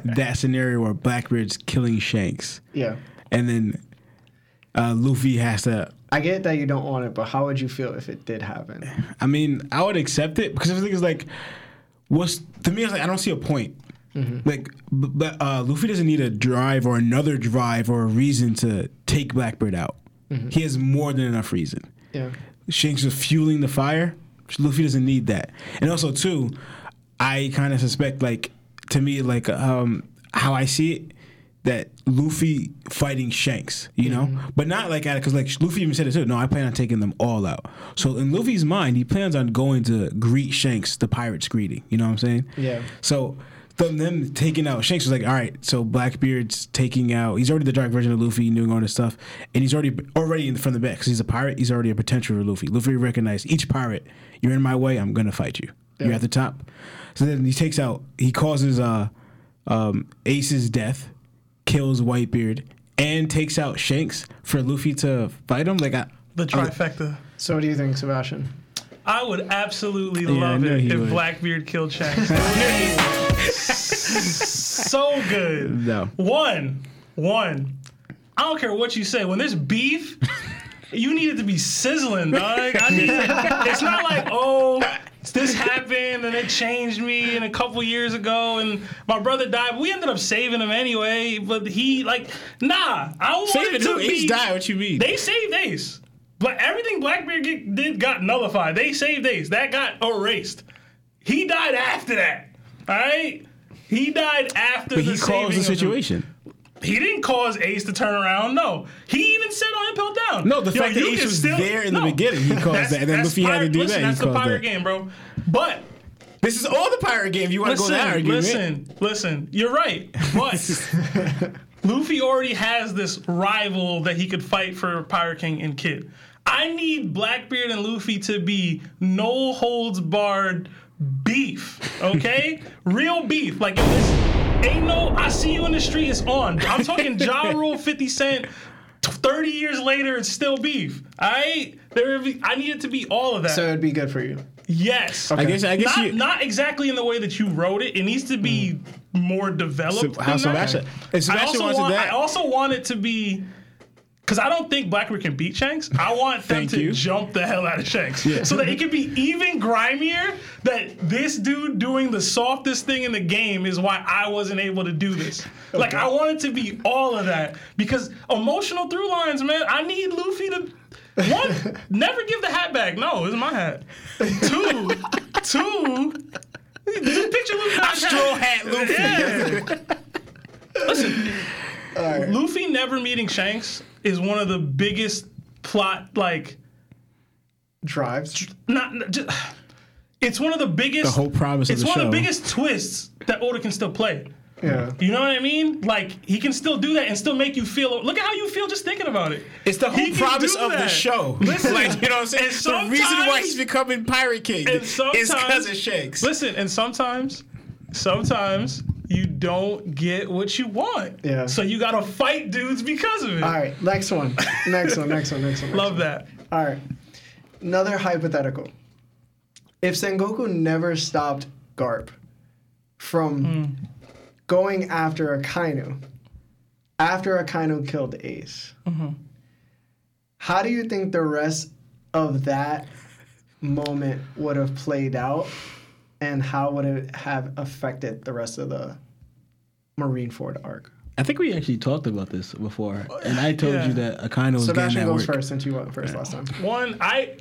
that scenario where Blackbeard's killing Shanks, Yeah. and then uh, Luffy has to. I get that you don't want it, but how would you feel if it did happen? I mean, I would accept it because the thing is like, what's to me? It's like I don't see a point. Like, b- but uh, Luffy doesn't need a drive or another drive or a reason to take Blackbeard out. He has more than enough reason. Yeah. Shanks was fueling the fire. Luffy doesn't need that. And also too, I kind of suspect like to me like um how I see it that Luffy fighting Shanks, you know, but not like at because like Luffy even said it too. No, I plan on taking them all out. So in Luffy's mind, he plans on going to greet Shanks, the pirates greeting. You know what I'm saying? Yeah. So them, them taking out Shanks was like, all right, so Blackbeard's taking out. He's already the dark version of Luffy, doing all this stuff, and he's already already in the, from the back because he's a pirate. He's already a potential for Luffy. Luffy recognized each pirate. You're in my way. I'm gonna fight you. You're at the top. So then he takes out. He causes uh, um, Ace's death, kills Whitebeard, and takes out Shanks for Luffy to fight him. Like I, The trifecta. So what do you think, Sebastian? I would absolutely Yeah, love it if would. Blackbeard killed Shanks. so good. no. One, one. I don't care what you say. When there's beef, you need it to be sizzling, dog. I need it's not like, oh, this happened and it changed me and a couple years ago and my brother died. We ended up saving him anyway, but he like, nah. I want Save it it. to Who? be. Ace died. What you mean? They saved Ace. But everything Blackbeard get, did got nullified. They saved Ace. That got erased. He died after that. All right? He died after but the he caused the situation. He didn't cause Ace to turn around. No. He even said on Impel Down. No, the fact that Ace was still- there in the beginning, he caused that, and then that's Luffy had to do listen, that. That's he the pirate that. game, bro. But This is all the pirate game. You want to go that argument? listen, listen. You're right, but Luffy already has this rival that he could fight for Pirate King and Kid. I need Blackbeard and Luffy to be no holds barred beef, okay? Real beef. Like if this ain't no I see you in the street, it's on. I'm talking Ja Rule 50 Cent. 30 years later, it's still beef. All right? There, I need it to be all of that. So it'd be good for you. yes. I guess. I guess Not, you. not exactly in the way that you wrote it. It needs to be hmm. more developed. So- how than that. Sebastian- I also want. that- I also want it to be. Because I don't think Blackbeard can beat Shanks. I want them to you. jump the hell out of Shanks. So that it can be even grimier that this dude doing the softest thing in the game is why I wasn't able to do this. Like, I want it to be all of that. Because emotional through lines, man, I need Luffy to. One, never give the hat back. No, it's my hat. Two, two, just picture Luffy. without his straw hat Luffy. Yeah. Listen, Luffy never meeting Shanks is one of the biggest plot like Drives. not, not just, it's one of the biggest The whole promise of it's the one of the biggest twists that Oda can still play. Yeah. You know what I mean? Like he can still do that and still make you feel. Look at how you feel just thinking about it. It's the whole He promise do of the show. Listen, like you know what I'm saying. and The reason why sometimes- he's becoming Pirate King And is sometimes, because of Shanks. Listen, and sometimes, sometimes you don't get what you want. Yeah. So you gotta fight dudes because of it. All right. Next one. Next one. Next one. Next one. Next Love one. that. All right. Another hypothetical. If Sengoku never stopped Garp from hmm. going after Akainu after Akainu killed Ace, mm-hmm. how do you think the rest of that moment would have played out and how would it have affected the rest of the Marineford arc? I think we actually talked about this before, and I told Yeah. you that Akainu was getting Sebastian that goes work. first since you went first last time. One, I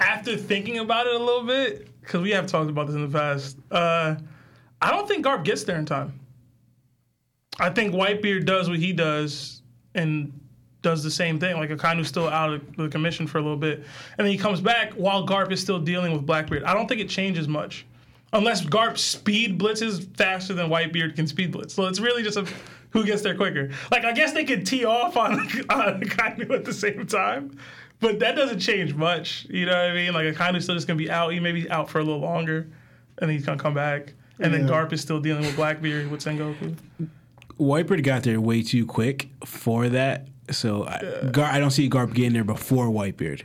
after thinking about it a little bit, because we have talked about this in the past, uh, I don't think Garp gets there in time. I think Whitebeard does what he does and does the same thing. Like Akainu's still out of the commission for a little bit, and then he comes back while Garp is still dealing with Blackbeard. I don't think it changes much, unless Garp speed blitzes faster than Whitebeard can speed blitz. So it's really just a who gets there quicker. Like I guess they could tee off on on Akainu at the same time, but that doesn't change much. You know what I mean? Like Akainu's still just gonna be out. He may be out for a little longer, and then he's gonna come back. And then Garp is still dealing with Blackbeard with Sengoku. Whitebeard got there way too quick for that, so I, Gar, I don't see Garp getting there before Whitebeard.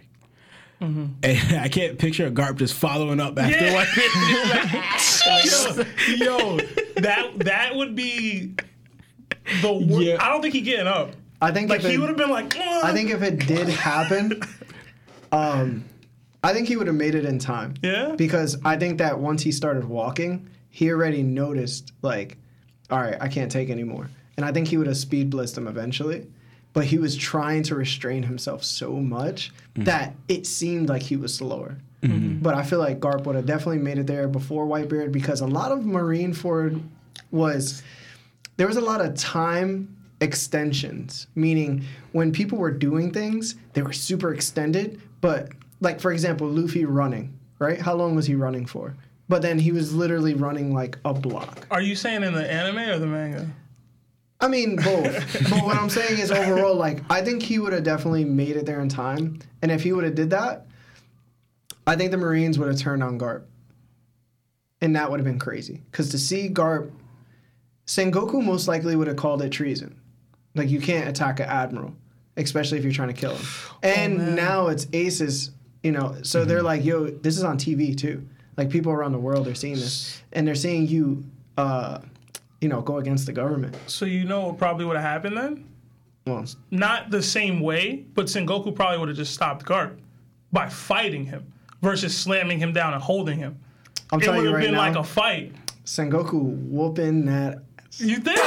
And I can't picture Garp just following up after Yeah. one. yo, that that would be the worst. Yeah. I don't think he getting up. I think like he would have been like, I think if it did happen, um, I think he would have made it in time. Yeah? Because I think that once he started walking, he already noticed like, all right, I can't take anymore, and I think he would have speed blitzed him eventually. But he was trying to restrain himself so much mm. that it seemed like he was slower. Mm-hmm. But I feel like Garp would have definitely made it there before Whitebeard because a lot of Marineford was there was a lot of time extensions, meaning when people were doing things, they were super extended. But like for example, Luffy running, right? How long was he running for? But then he was literally running like a block. Are you saying in the anime or the manga? I mean both. but what I'm saying is overall, like I think he would have definitely made it there in time. And if he would have did that, I think the Marines would have turned on Garp. And that would have been crazy. Because to see Garp Sengoku most likely would have called it treason. Like you can't attack an admiral, especially if you're trying to kill him. And now it's Aces, you know, so they're like, yo, this is on TV too. Like people around the world are seeing this, and they're seeing you, uh, you know, go against the government. So you know what probably would have happened then? Well, Not the same way, but Sengoku probably would have just stopped Garp by fighting him versus slamming him down and holding him. I'm telling you, It telling would you have right been now, like a fight. Sengoku whooping that. You think?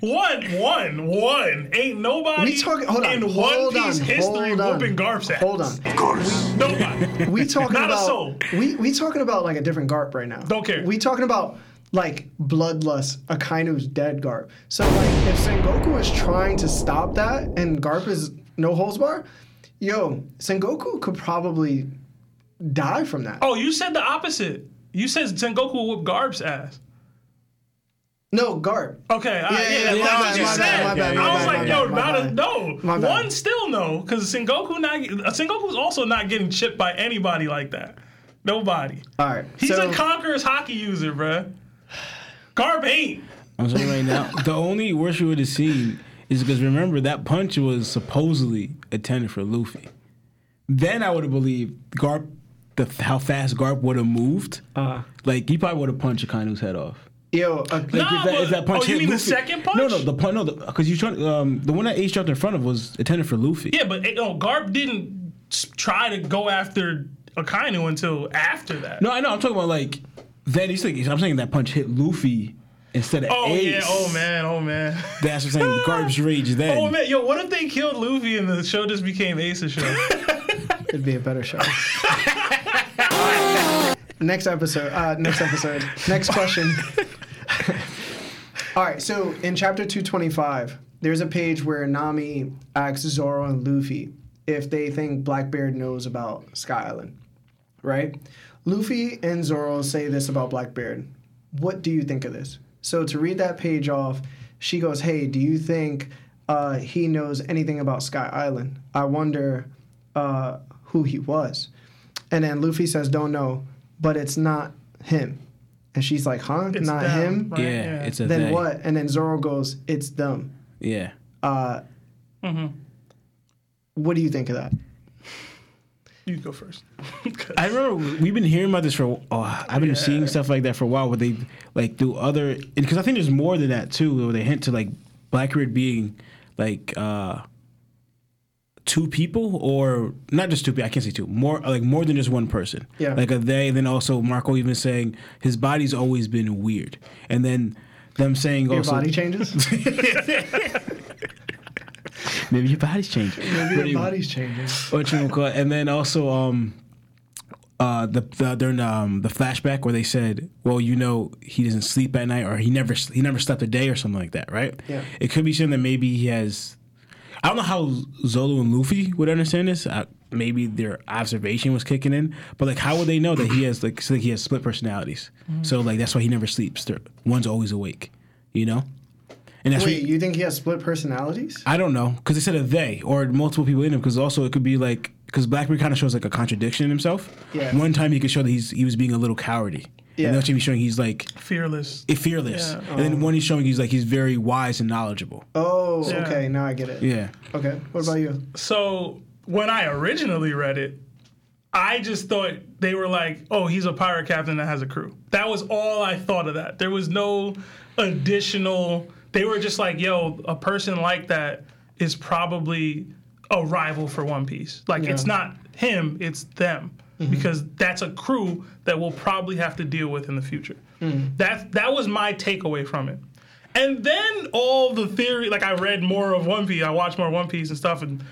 One, one, one. Ain't nobody We talking. Hold on. in hold One Piece on. history hold on. whooping Garp's ass. Hold on. Of course. Nobody. We talking Not a about soul. we we talking about like a different Garp right now. Don't care. We talking about like bloodlust, Akainu's dead Garp. So like if Sengoku is trying to stop that and Garp is no holds bar, yo, Sengoku could probably die from that. Oh, you said the opposite. You said Sengoku will whoop Garp's ass. No, Garp. Okay, all right, Yeah, yeah, yeah, that's what you said. bad, my bad, I was like, yo, not a no. One still no, because Sengoku not Sengoku's also not getting chipped by anybody like that. Nobody. All right. He's so, a conqueror's Haki user, bruh. Garp ain't. I'm saying right now, the only worst you would have seen is because remember that punch was supposedly intended for Luffy. Then I would have believed Garp, the how fast Garp would have moved. Uh, Like he probably would have punched Akainu's head off. yo, uh, Like Nah, but- oh, you mean the second punch? No, no, the punch. No, because you trying um the one that Ace dropped in front of was intended for Luffy. Yeah, but it, no, Garp didn't try to go after Akainu until after that. No, I know. I'm talking about like then he's like I'm saying that punch hit Luffy instead of Oh Ace. yeah, oh man, oh man. That's what I'm saying. Garbage rage then. Oh man, yo, what if they killed Luffy and the show just became Ace's show? It'd be a better show. next episode. Uh, next episode. Next question. All right. So in chapter 225, there's a page where Nami asks Zoro and Luffy if they think Blackbeard knows about Sky Island. Right? Luffy and Zoro say this about Blackbeard. What do you think of this? So to read that page off, she goes, "Hey, do you think uh, he knows anything about Sky Island? I wonder uh, who he was." And then Luffy says, "Don't know, but it's not him." And she's like, "Huh? It's not them, him? right? yeah, it's a Then they. what?" And then Zoro goes, "It's them." Yeah. Uh, What do you think of that? You go first. I remember we've been hearing about this for. Oh, I've been seeing stuff like that for a while. Where they like do other because I think there's more than that too. Where they hint to like Blackbeard being like uh two people or not just two people. I can't say two. More like more than just one person. Yeah. Like a they. Then also Marco even saying his body's always been weird, and then them saying Your also body changes. maybe your body's changing. Maybe your body's changing. what you call it. and then also um uh the, the during um the flashback where they said well you know he doesn't sleep at night or he never he never slept a day or something like that right Yeah. it could be something that maybe he has I don't know how Zolo and Luffy would understand this. Uh, maybe their observation was kicking in, but like, how would they know that he has like, so, like he has split personalities? So like that's why he never sleeps. They're, one's always awake, you know. And that's Wait, what, you think he has split personalities? I don't know because they said a they or multiple people in him because also it could be like because Blackbeard kind of shows like a contradiction in himself. Yeah. One time he could show that he's he was being a little cowardly. Yeah. And the other time he's showing he's like Fearless. Eh, fearless. Yeah. And then one he's showing he's like he's very wise and knowledgeable. Oh, Yeah. okay. Now I get it. Yeah. Okay. What about you? So when I originally read it, I just thought they were like, oh, he's a pirate captain that has a crew. That was all I thought of that. There was no additional. They were just like, yo, a person like that is probably a rival for One Piece. Like, it's not him, it's them. Because that's a crew that we'll probably have to deal with in the future. That that was my takeaway from it. And then all the theory, like I read more of One Piece, I watched more One Piece and stuff, and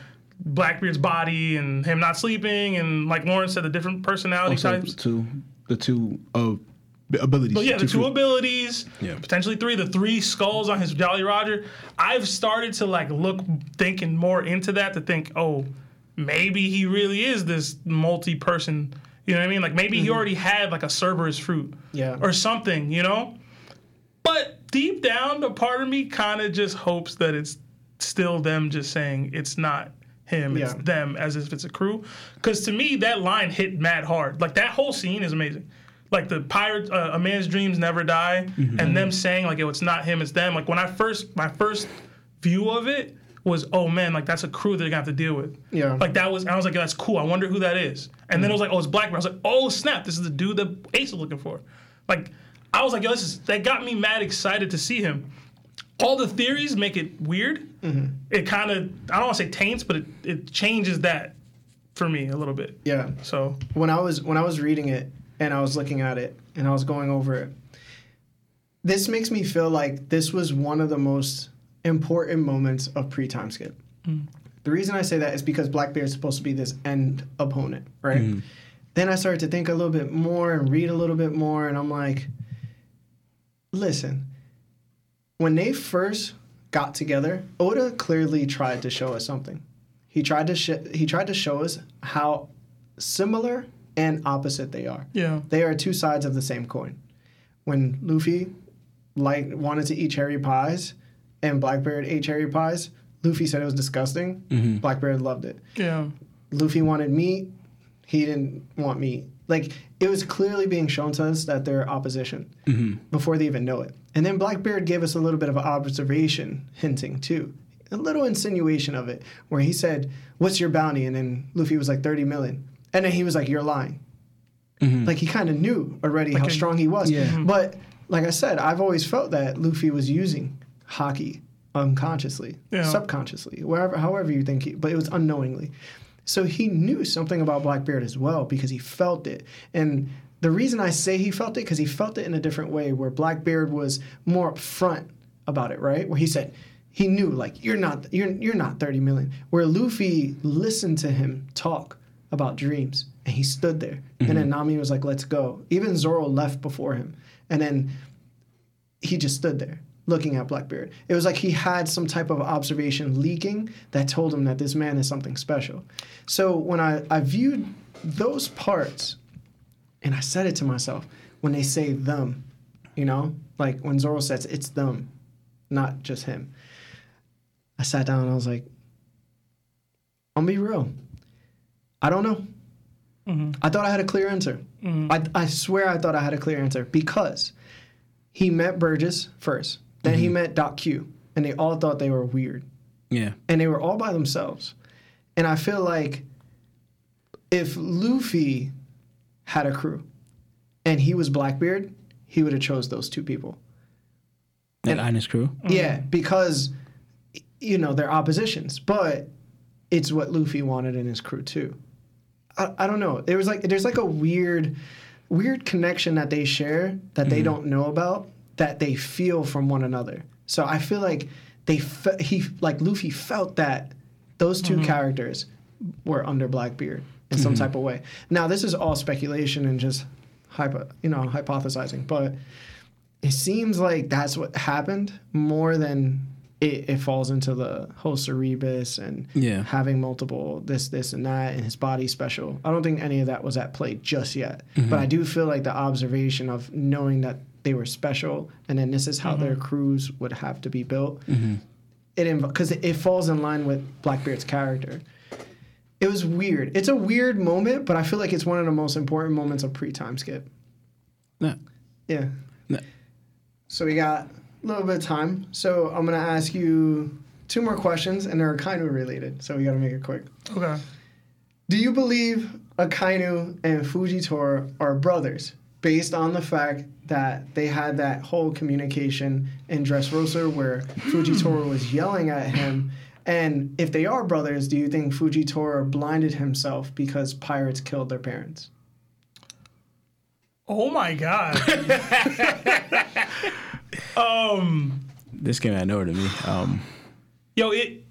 Blackbeard's body and him not sleeping, and like Lauren said, the different personality Also, types. two, the two uh, abilities. But yeah, the two fruit- abilities, Yeah. potentially three, the three skulls on his Jolly Roger. I've started to like look thinking more into that to think, oh, maybe he really is this multi-person. You know what I mean? Like maybe he mm-hmm. already had like a Cerberus fruit, Yeah. or something. You know. But deep down, a part of me kind of just hopes that it's still them just saying it's not him, it's them as if it's a crew. Because to me, that line hit mad hard. Like that whole scene is amazing. Like the pirate, uh, a man's dreams never die, and them saying like, "Yo, it's not him, it's them." Like when I first, my first view of it was, "Oh man, like that's a crew they're gonna have to deal with." Yeah. Like that was, I was like, "That's cool." I wonder who that is. And then it was like, "Oh, it's Blackbeard." I was like, "Oh snap, this is the dude that Ace is looking for." Like I was like, "Yo, this is." That got me mad excited to see him all the theories make it weird. It kind of I don't want to say taints, but it, it changes that for me a little bit. Yeah. So when I was when I was reading it and I was looking at it and I was going over it, this makes me feel like this was one of the most important moments of pre-time skip. Mm. The reason I say that is because Blackbeard is supposed to be this end opponent, right? Mm. Then I started to think a little bit more and read a little bit more, and I'm like, listen, when they first got together, Oda clearly tried to show us something. He tried to sh- he tried to show us how similar and opposite they are. yeah, They are two sides of the same coin. When Luffy like wanted to eat cherry pies and Blackbeard ate cherry pies, Luffy said it was disgusting. Mm-hmm. Blackbeard loved it. yeah, Luffy wanted meat, he didn't want meat. Like it was clearly being shown to us that they're opposition mm-hmm. before they even know it. And then Blackbeard gave us a little bit of observation hinting too. A little insinuation of it where he said, "What's your bounty?" and then Luffy was like 30 million. And then he was like, "You're lying." Like he kind of knew already how a- strong he was. Yeah. Mhm. But like I said, I've always felt that Luffy was using Haki unconsciously, Yeah. subconsciously, wherever, however you think he, but it was unknowingly. So he knew something about Blackbeard as well because he felt it. And the reason I say he felt it because he felt it in a different way, where Blackbeard was more upfront about it, right? Where he said he knew like you're not you're you're not 30 million. Where Luffy listened to him talk about dreams and he stood there. And then mm-hmm. Nami was like, let's go. Even Zoro left before him. And then he just stood there looking at Blackbeard. It was like he had some type of observation leaking that told him that this man is something special. So when I, I viewed those parts and I said it to myself, when they say them, you know, like when Zoro says it's them, not just him. I sat down and I was like, I'm gonna be real. I don't know. Mm-hmm. I thought I had a clear answer. Mm-hmm. I, I swear I thought I had a clear answer because he met Burgess first, then he mm-hmm. met Doc Q, and they all thought they were weird, Yeah. and they were all by themselves. And I feel like if Luffy had a crew and he was Blackbeard, he would have chose those two people. And Ines crew. Yeah, because you know they're oppositions, but it's what Luffy wanted in his crew too. I, I don't know. There was like there's like a weird, weird connection that they share that they mm-hmm. don't know about that they feel from one another. So I feel like they fe- he like Luffy felt that those 2 mm-hmm. characters were under Blackbeard in some mm-hmm. type of way. Now this is all speculation and just hypo, you know, hypothesizing, but it seems like that's what happened more than it, it falls into the whole Cerberus and Yeah. having multiple this, this, and that, and his body special. I don't think any of that was at play just yet. Mm-hmm. But I do feel like the observation of knowing that they were special and then this is how their mm-hmm. crews would have to be built. Mm-hmm. It because it, it falls in line with Blackbeard's character. It was weird. It's a weird moment, but I feel like it's one of the most important moments of pre-time skip. No. Yeah. No. So we got little bit of time. So I'm gonna ask you two more questions, and they're kind of related. So we got to make it quick. okay. Do you believe Akainu and Fujitora are brothers based on the fact that they had that whole communication in Dressrosa where Fujitora was yelling at him? And if they are brothers, do you think Fujitora blinded himself because pirates killed their parents? Oh my god. um, This came out of nowhere to me. Um, yo, it.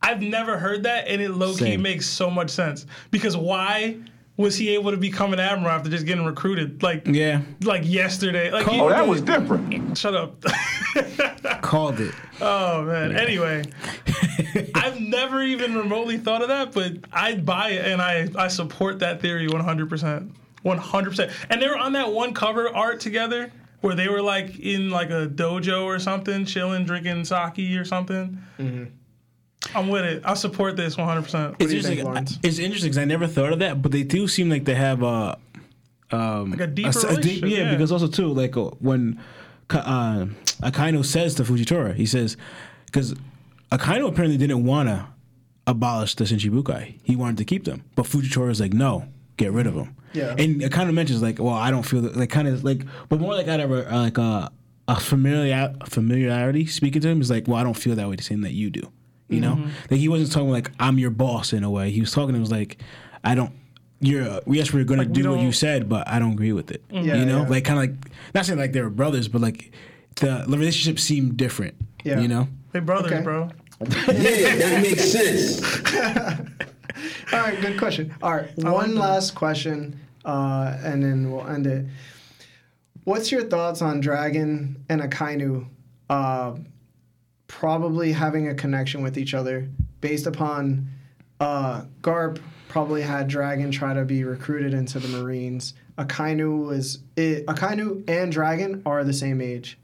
I've never heard that, and it low key Same. makes so much sense. Because why was he able to become an admiral after just getting recruited? Like, yeah, like yesterday. Like, Oh, that was different. Shut up. called it. Oh man. Anyway, I've never even remotely thought of that, but I buy it and I I support that theory 100. percent 100. percent And they were on that one cover art together where they were like in like a dojo or something, chilling, drinking sake or something. I'm with it. I support this 100. percent It's do you think, interesting. It's interesting because I never thought of that, but they do seem like they have a um Like a deeper s- deep- relationship, yeah, yeah. because also too like uh, when Ka- uh, Akainu says to Fujitora, he says because Akainu apparently didn't want to abolish the Shichibukai. He wanted to keep them, but Fujitora is like, no, get rid of them. Yeah. and it kind of mentions like, well, I don't feel that, like kind of like, but more like out of a, uh, like a, a familiar familiarity speaking to him is like, well, I don't feel that way the same that you do. You know, Mm-hmm. like he wasn't talking like I'm your boss in a way. He was talking. It was like, I don't. You're uh, yes, we're gonna Like, we do what you said, but I don't agree with it. Yeah, you know, yeah. like kind of like not saying like they were brothers, but like the, the relationship seemed different. Yeah. you know. They brothers, Okay. bro. Yeah, that makes sense. All right, good question. All right, one last question, uh, and then we'll end it. What's your thoughts on Dragon and Akainu uh, probably having a connection with each other based upon uh, Garp probably had Dragon try to be recruited into the Marines. Akainu was it, Akainu and Dragon are the same age,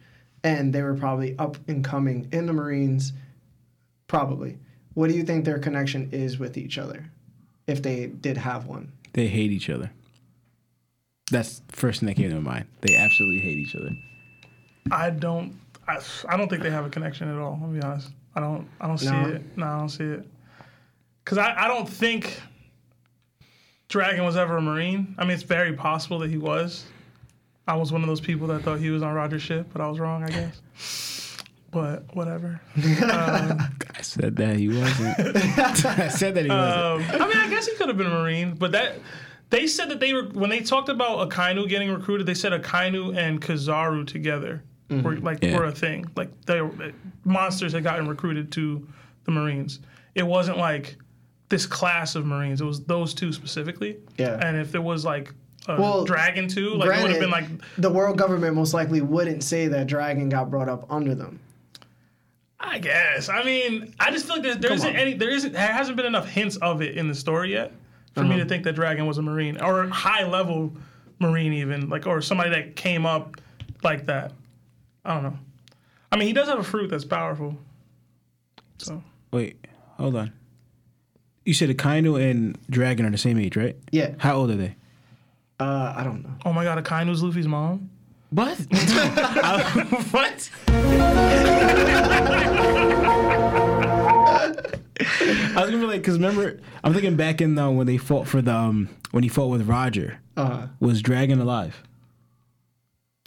and they were probably up and coming in the Marines. Probably. What do you think their connection is with each other, if they did have one? They hate each other. That's the first thing that came to my mind. They absolutely hate each other. I don't. I, I don't think they have a connection at all. I'll be honest. I don't. I don't see No? it. No, I don't see it. Because I, I don't think Dragon was ever a Marine. I mean, it's very possible that he was. I was one of those people that thought he was on Roger's ship, but I was wrong, I guess. But whatever. I said that he wasn't. I said that he wasn't. Um, I mean, I guess he could have been a Marine, but that they said that they were when they talked about Akainu getting recruited. They said Akainu and Kizaru together were like Yeah. were a thing. Like they were, monsters had gotten recruited to the Marines. It wasn't like this class of Marines. It was those two specifically. Yeah. And if there was like a Well, Dragon too, like it would have been like the world government most likely wouldn't say that Dragon got brought up under them. I guess. I mean, I just feel like there, there isn't on. any, there isn't, there hasn't been enough hints of it in the story yet for me to think that Dragon was a Marine or a high level Marine, even like, or somebody that came up like that. I don't know. I mean, he does have a fruit that's powerful. So Wait, hold on. You said Akainu and Dragon are the same age, right? Yeah. How old are they? Uh, I don't know. oh my god, Akainu's Luffy's mom. What? what? I was gonna be like, cause remember, I'm thinking back in the when they fought for the um, when he fought with Roger. Uh, Was Dragon alive?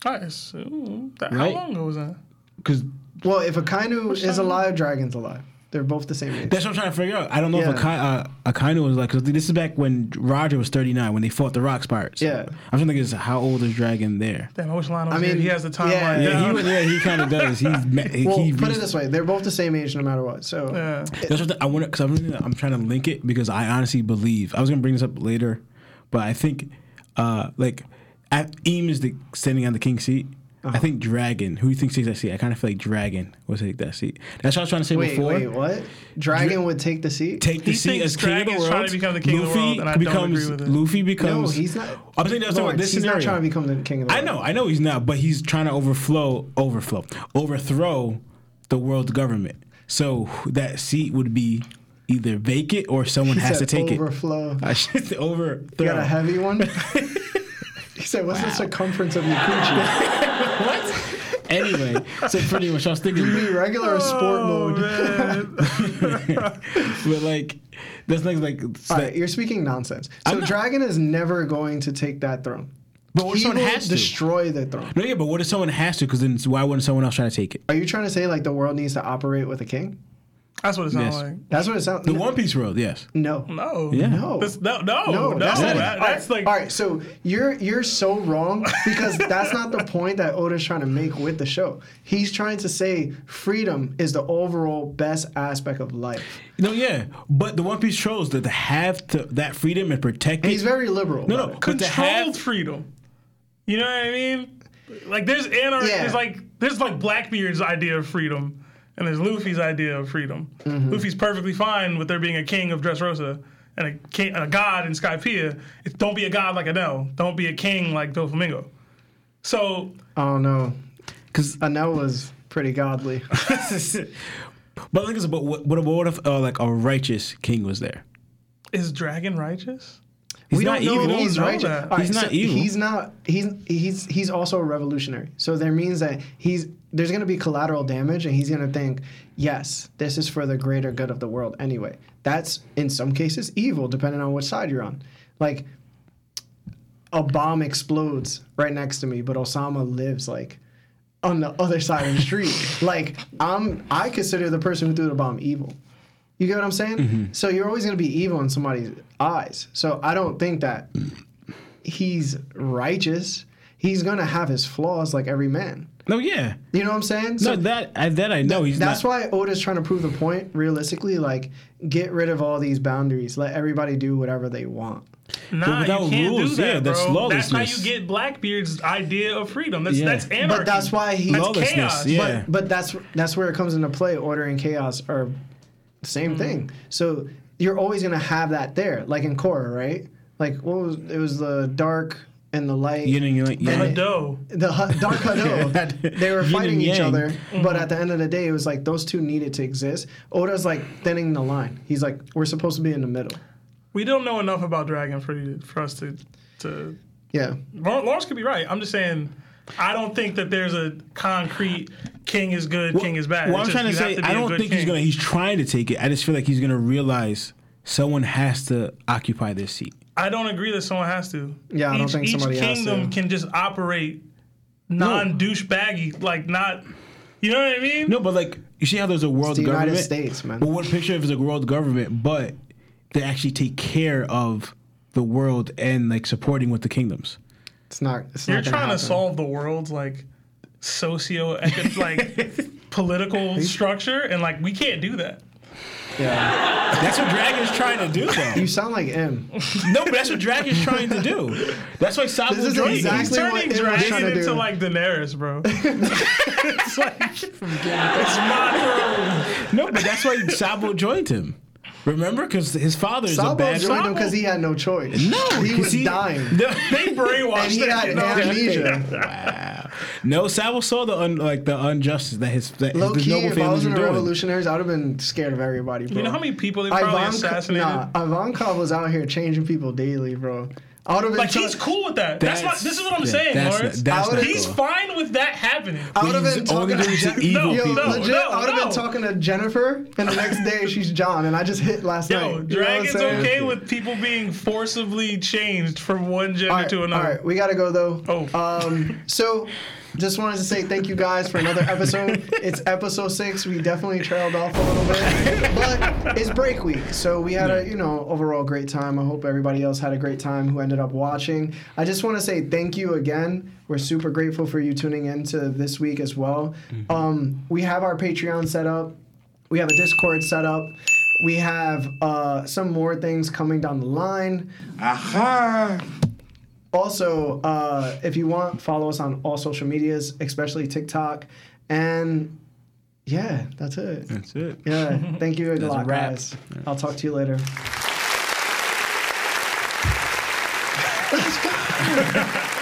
I assume that. Right. How long ago was that? Cause well, if Akainu is time? alive, Dragon's alive. They're both the same age. that's what I'm trying to figure out. I don't know Yeah. if Akai, uh, Akainu was like, cause this is back when Roger was 39 when they fought the Rock Pirates. Yeah. I'm trying to think, is how old is Dragon there? Damn, I wish Lionel I was here. mean, He has the timeline yeah, Yeah, he, yeah, he kind of does. He's ma- Well, he put it this way: they're both the same age, no matter what. So yeah. That's what the, I want because I'm, I'm trying to link it because I honestly believe I was gonna bring this up later, but I think uh like at, Im is the standing on the king seat. Uh-huh. I think Dragon, who do you think takes that seat? I kind of feel like Dragon will take that seat. That's what I was trying to say wait, before. wait, what? Dragon would take the seat? Take the He seat as king of the Dragon's world. trying to become the king of the Luffy world, and I don't becomes agree with it. Luffy no, he's not. I'm saying that's Lawrence, this he's scenario. not trying to become the king of the I know, I know he's not, but he's trying to overflow, overflow, overthrow the world's government. So that seat would be either vacant or someone He has to said take it. overflow. I should You overthrow. got a heavy one. he said, "What's the circumference of your coochie?" what? anyway, so pretty much I was thinking, You mean regular or sport Oh, mode? but like that's like like. it's All like- you're speaking nonsense. So not- Dragon is never going to take that throne. But what if he someone will has to? destroy the throne. no, yeah, but what if someone has to? Because then why wouldn't someone else try to take it? Are you trying to say like the world needs to operate with a king? That's what it sounds Yes. like. That's what it sounds. Like. The no, One Piece world, yes. No. No. Yeah. No. That's, no, no, No, no, that's, that- not it. that's all like all right. So you're you're so wrong because that's not the point that Oda's trying to make with the show. He's trying to say freedom is the overall best aspect of life. No, yeah, but the One Piece shows that to have to, that freedom and protect it. He's very liberal. no, about no, it. but to controlled have freedom. You know what I mean? Like there's anarchy. Yeah. There's like there's like Blackbeard's idea of freedom, and there's Luffy's idea of freedom. Mm-hmm. Luffy's perfectly fine with there being a king of Dressrosa and a king, a god in Skypiea. It's don't be a god like Enel. Don't be a king like Doflamingo. So Oh no, because Enel was pretty godly. But like, but what, what, what if uh, like a righteous king was there? is Dragon righteous? He's we not don't know evil. he's know righteous. that. All He's not evil. He's not. He's he's he's also a revolutionary. So there means that he's there's going to be collateral damage, and he's going to think, yes, this is for the greater good of the world. Anyway, that's in some cases evil, depending on which side you're on. Like a bomb explodes right next to me, but Osama lives like on the other side of the street. like I'm, I consider the person who threw the bomb evil. You get what I'm saying? Mm-hmm. So you're always going to be evil in somebody's eyes. So I don't think that he's righteous. He's going to have his flaws like every man. No, yeah, You know what I'm saying? no So that I, that I know he's not. that's not. why Oda's trying to prove the point realistically. Like, get rid of all these boundaries. Let everybody do whatever they want. Nah, without you can't rules, do that, yeah, that's bro. That's how you get Blackbeard's idea of freedom. That's Yeah. that's anarchy. But that's why he. That's Lawlessness, chaos. yeah. But but that's that's where it comes into play. Order and chaos are the same Mm. thing. So you're always gonna have that there, like in Korra, right? Like what was it was the dark and the light. Yin and yang, But yeah. Hado. the hu- dark Hado, they were fighting each other, Mm-hmm. but at the end of the day, it was like those two needed to exist. Oda's like thinning the line. He's like, we're supposed to be in the middle. We don't know enough about Dragon for you, for us to to. Yeah, Lawrence could be right. I'm just saying. I don't think that there's a concrete king is good, king is bad. Well, I'm just trying to say have be I a don't good think he's gonna. He's trying to take it. I just feel like he's gonna realize someone has to occupy this seat. I don't agree that someone has to. Yeah, I don't each, think somebody has to. Each kingdom can just operate non douchebaggy, like not. You know what I mean? No, but like you see how there's a world the United. States, man. But what picture if it's a world government, but they actually take care of the world and like supporting with the kingdoms. It's not. It's You're not trying happen. to solve the world's like socio like political structure, and like we can't do that. Yeah, That's what Dragon's trying to do, though. you sound like him. no, but that's what Dragon's trying to do. That's why Sabo This is joined. exactly- He's turning it Dragon trying to into do. like Daenerys, bro. it's like it's not No, but that's why Sabo joined him. Remember, because his father is a Sabo bad. joined him because he had no choice. No, he 'cause was he- dying, No, They brainwashed and he that had kid, though. amnesia. no, Sabo saw the un, like the injustice that his that Low his key, noble if I families was were in the doing. revolutionaries, I would have been scared of everybody, bro. You know how many people they probably Ivanka, assassinated? nah, Ivankov was out here changing people daily, bro. I would have been Like try- he's cool with that. That's, what. That's- This is what I'm yeah, saying, that's Lawrence. not- that's I would've- not he's cool. fine with that happening. I would have been talking doing to Jen- evil Yo, people. legit, No, I would have no. been talking to Jennifer, and the next day she's John, and I just hit last night. Yo, You know Dragon's okay with people being forcibly changed from one gender All right, to another. All right, we gotta go though. Oh. Um, so just wanted to say thank you guys for another episode. it's episode six. We definitely trailed off a little bit, but it's break week, so we had a you know overall great time. I hope everybody else had a great time who ended up watching. I just want to say thank you again. We're super grateful for you tuning in to this week as well. Um, we have our Patreon set up. We have a Discord set up. We have uh, some more things coming down the line. Aha! Also, uh, if you want, follow us on all social medias, especially TikTok. And yeah, that's it. That's it. Yeah, thank you a a lot, wrap. guys. I'll talk to you later.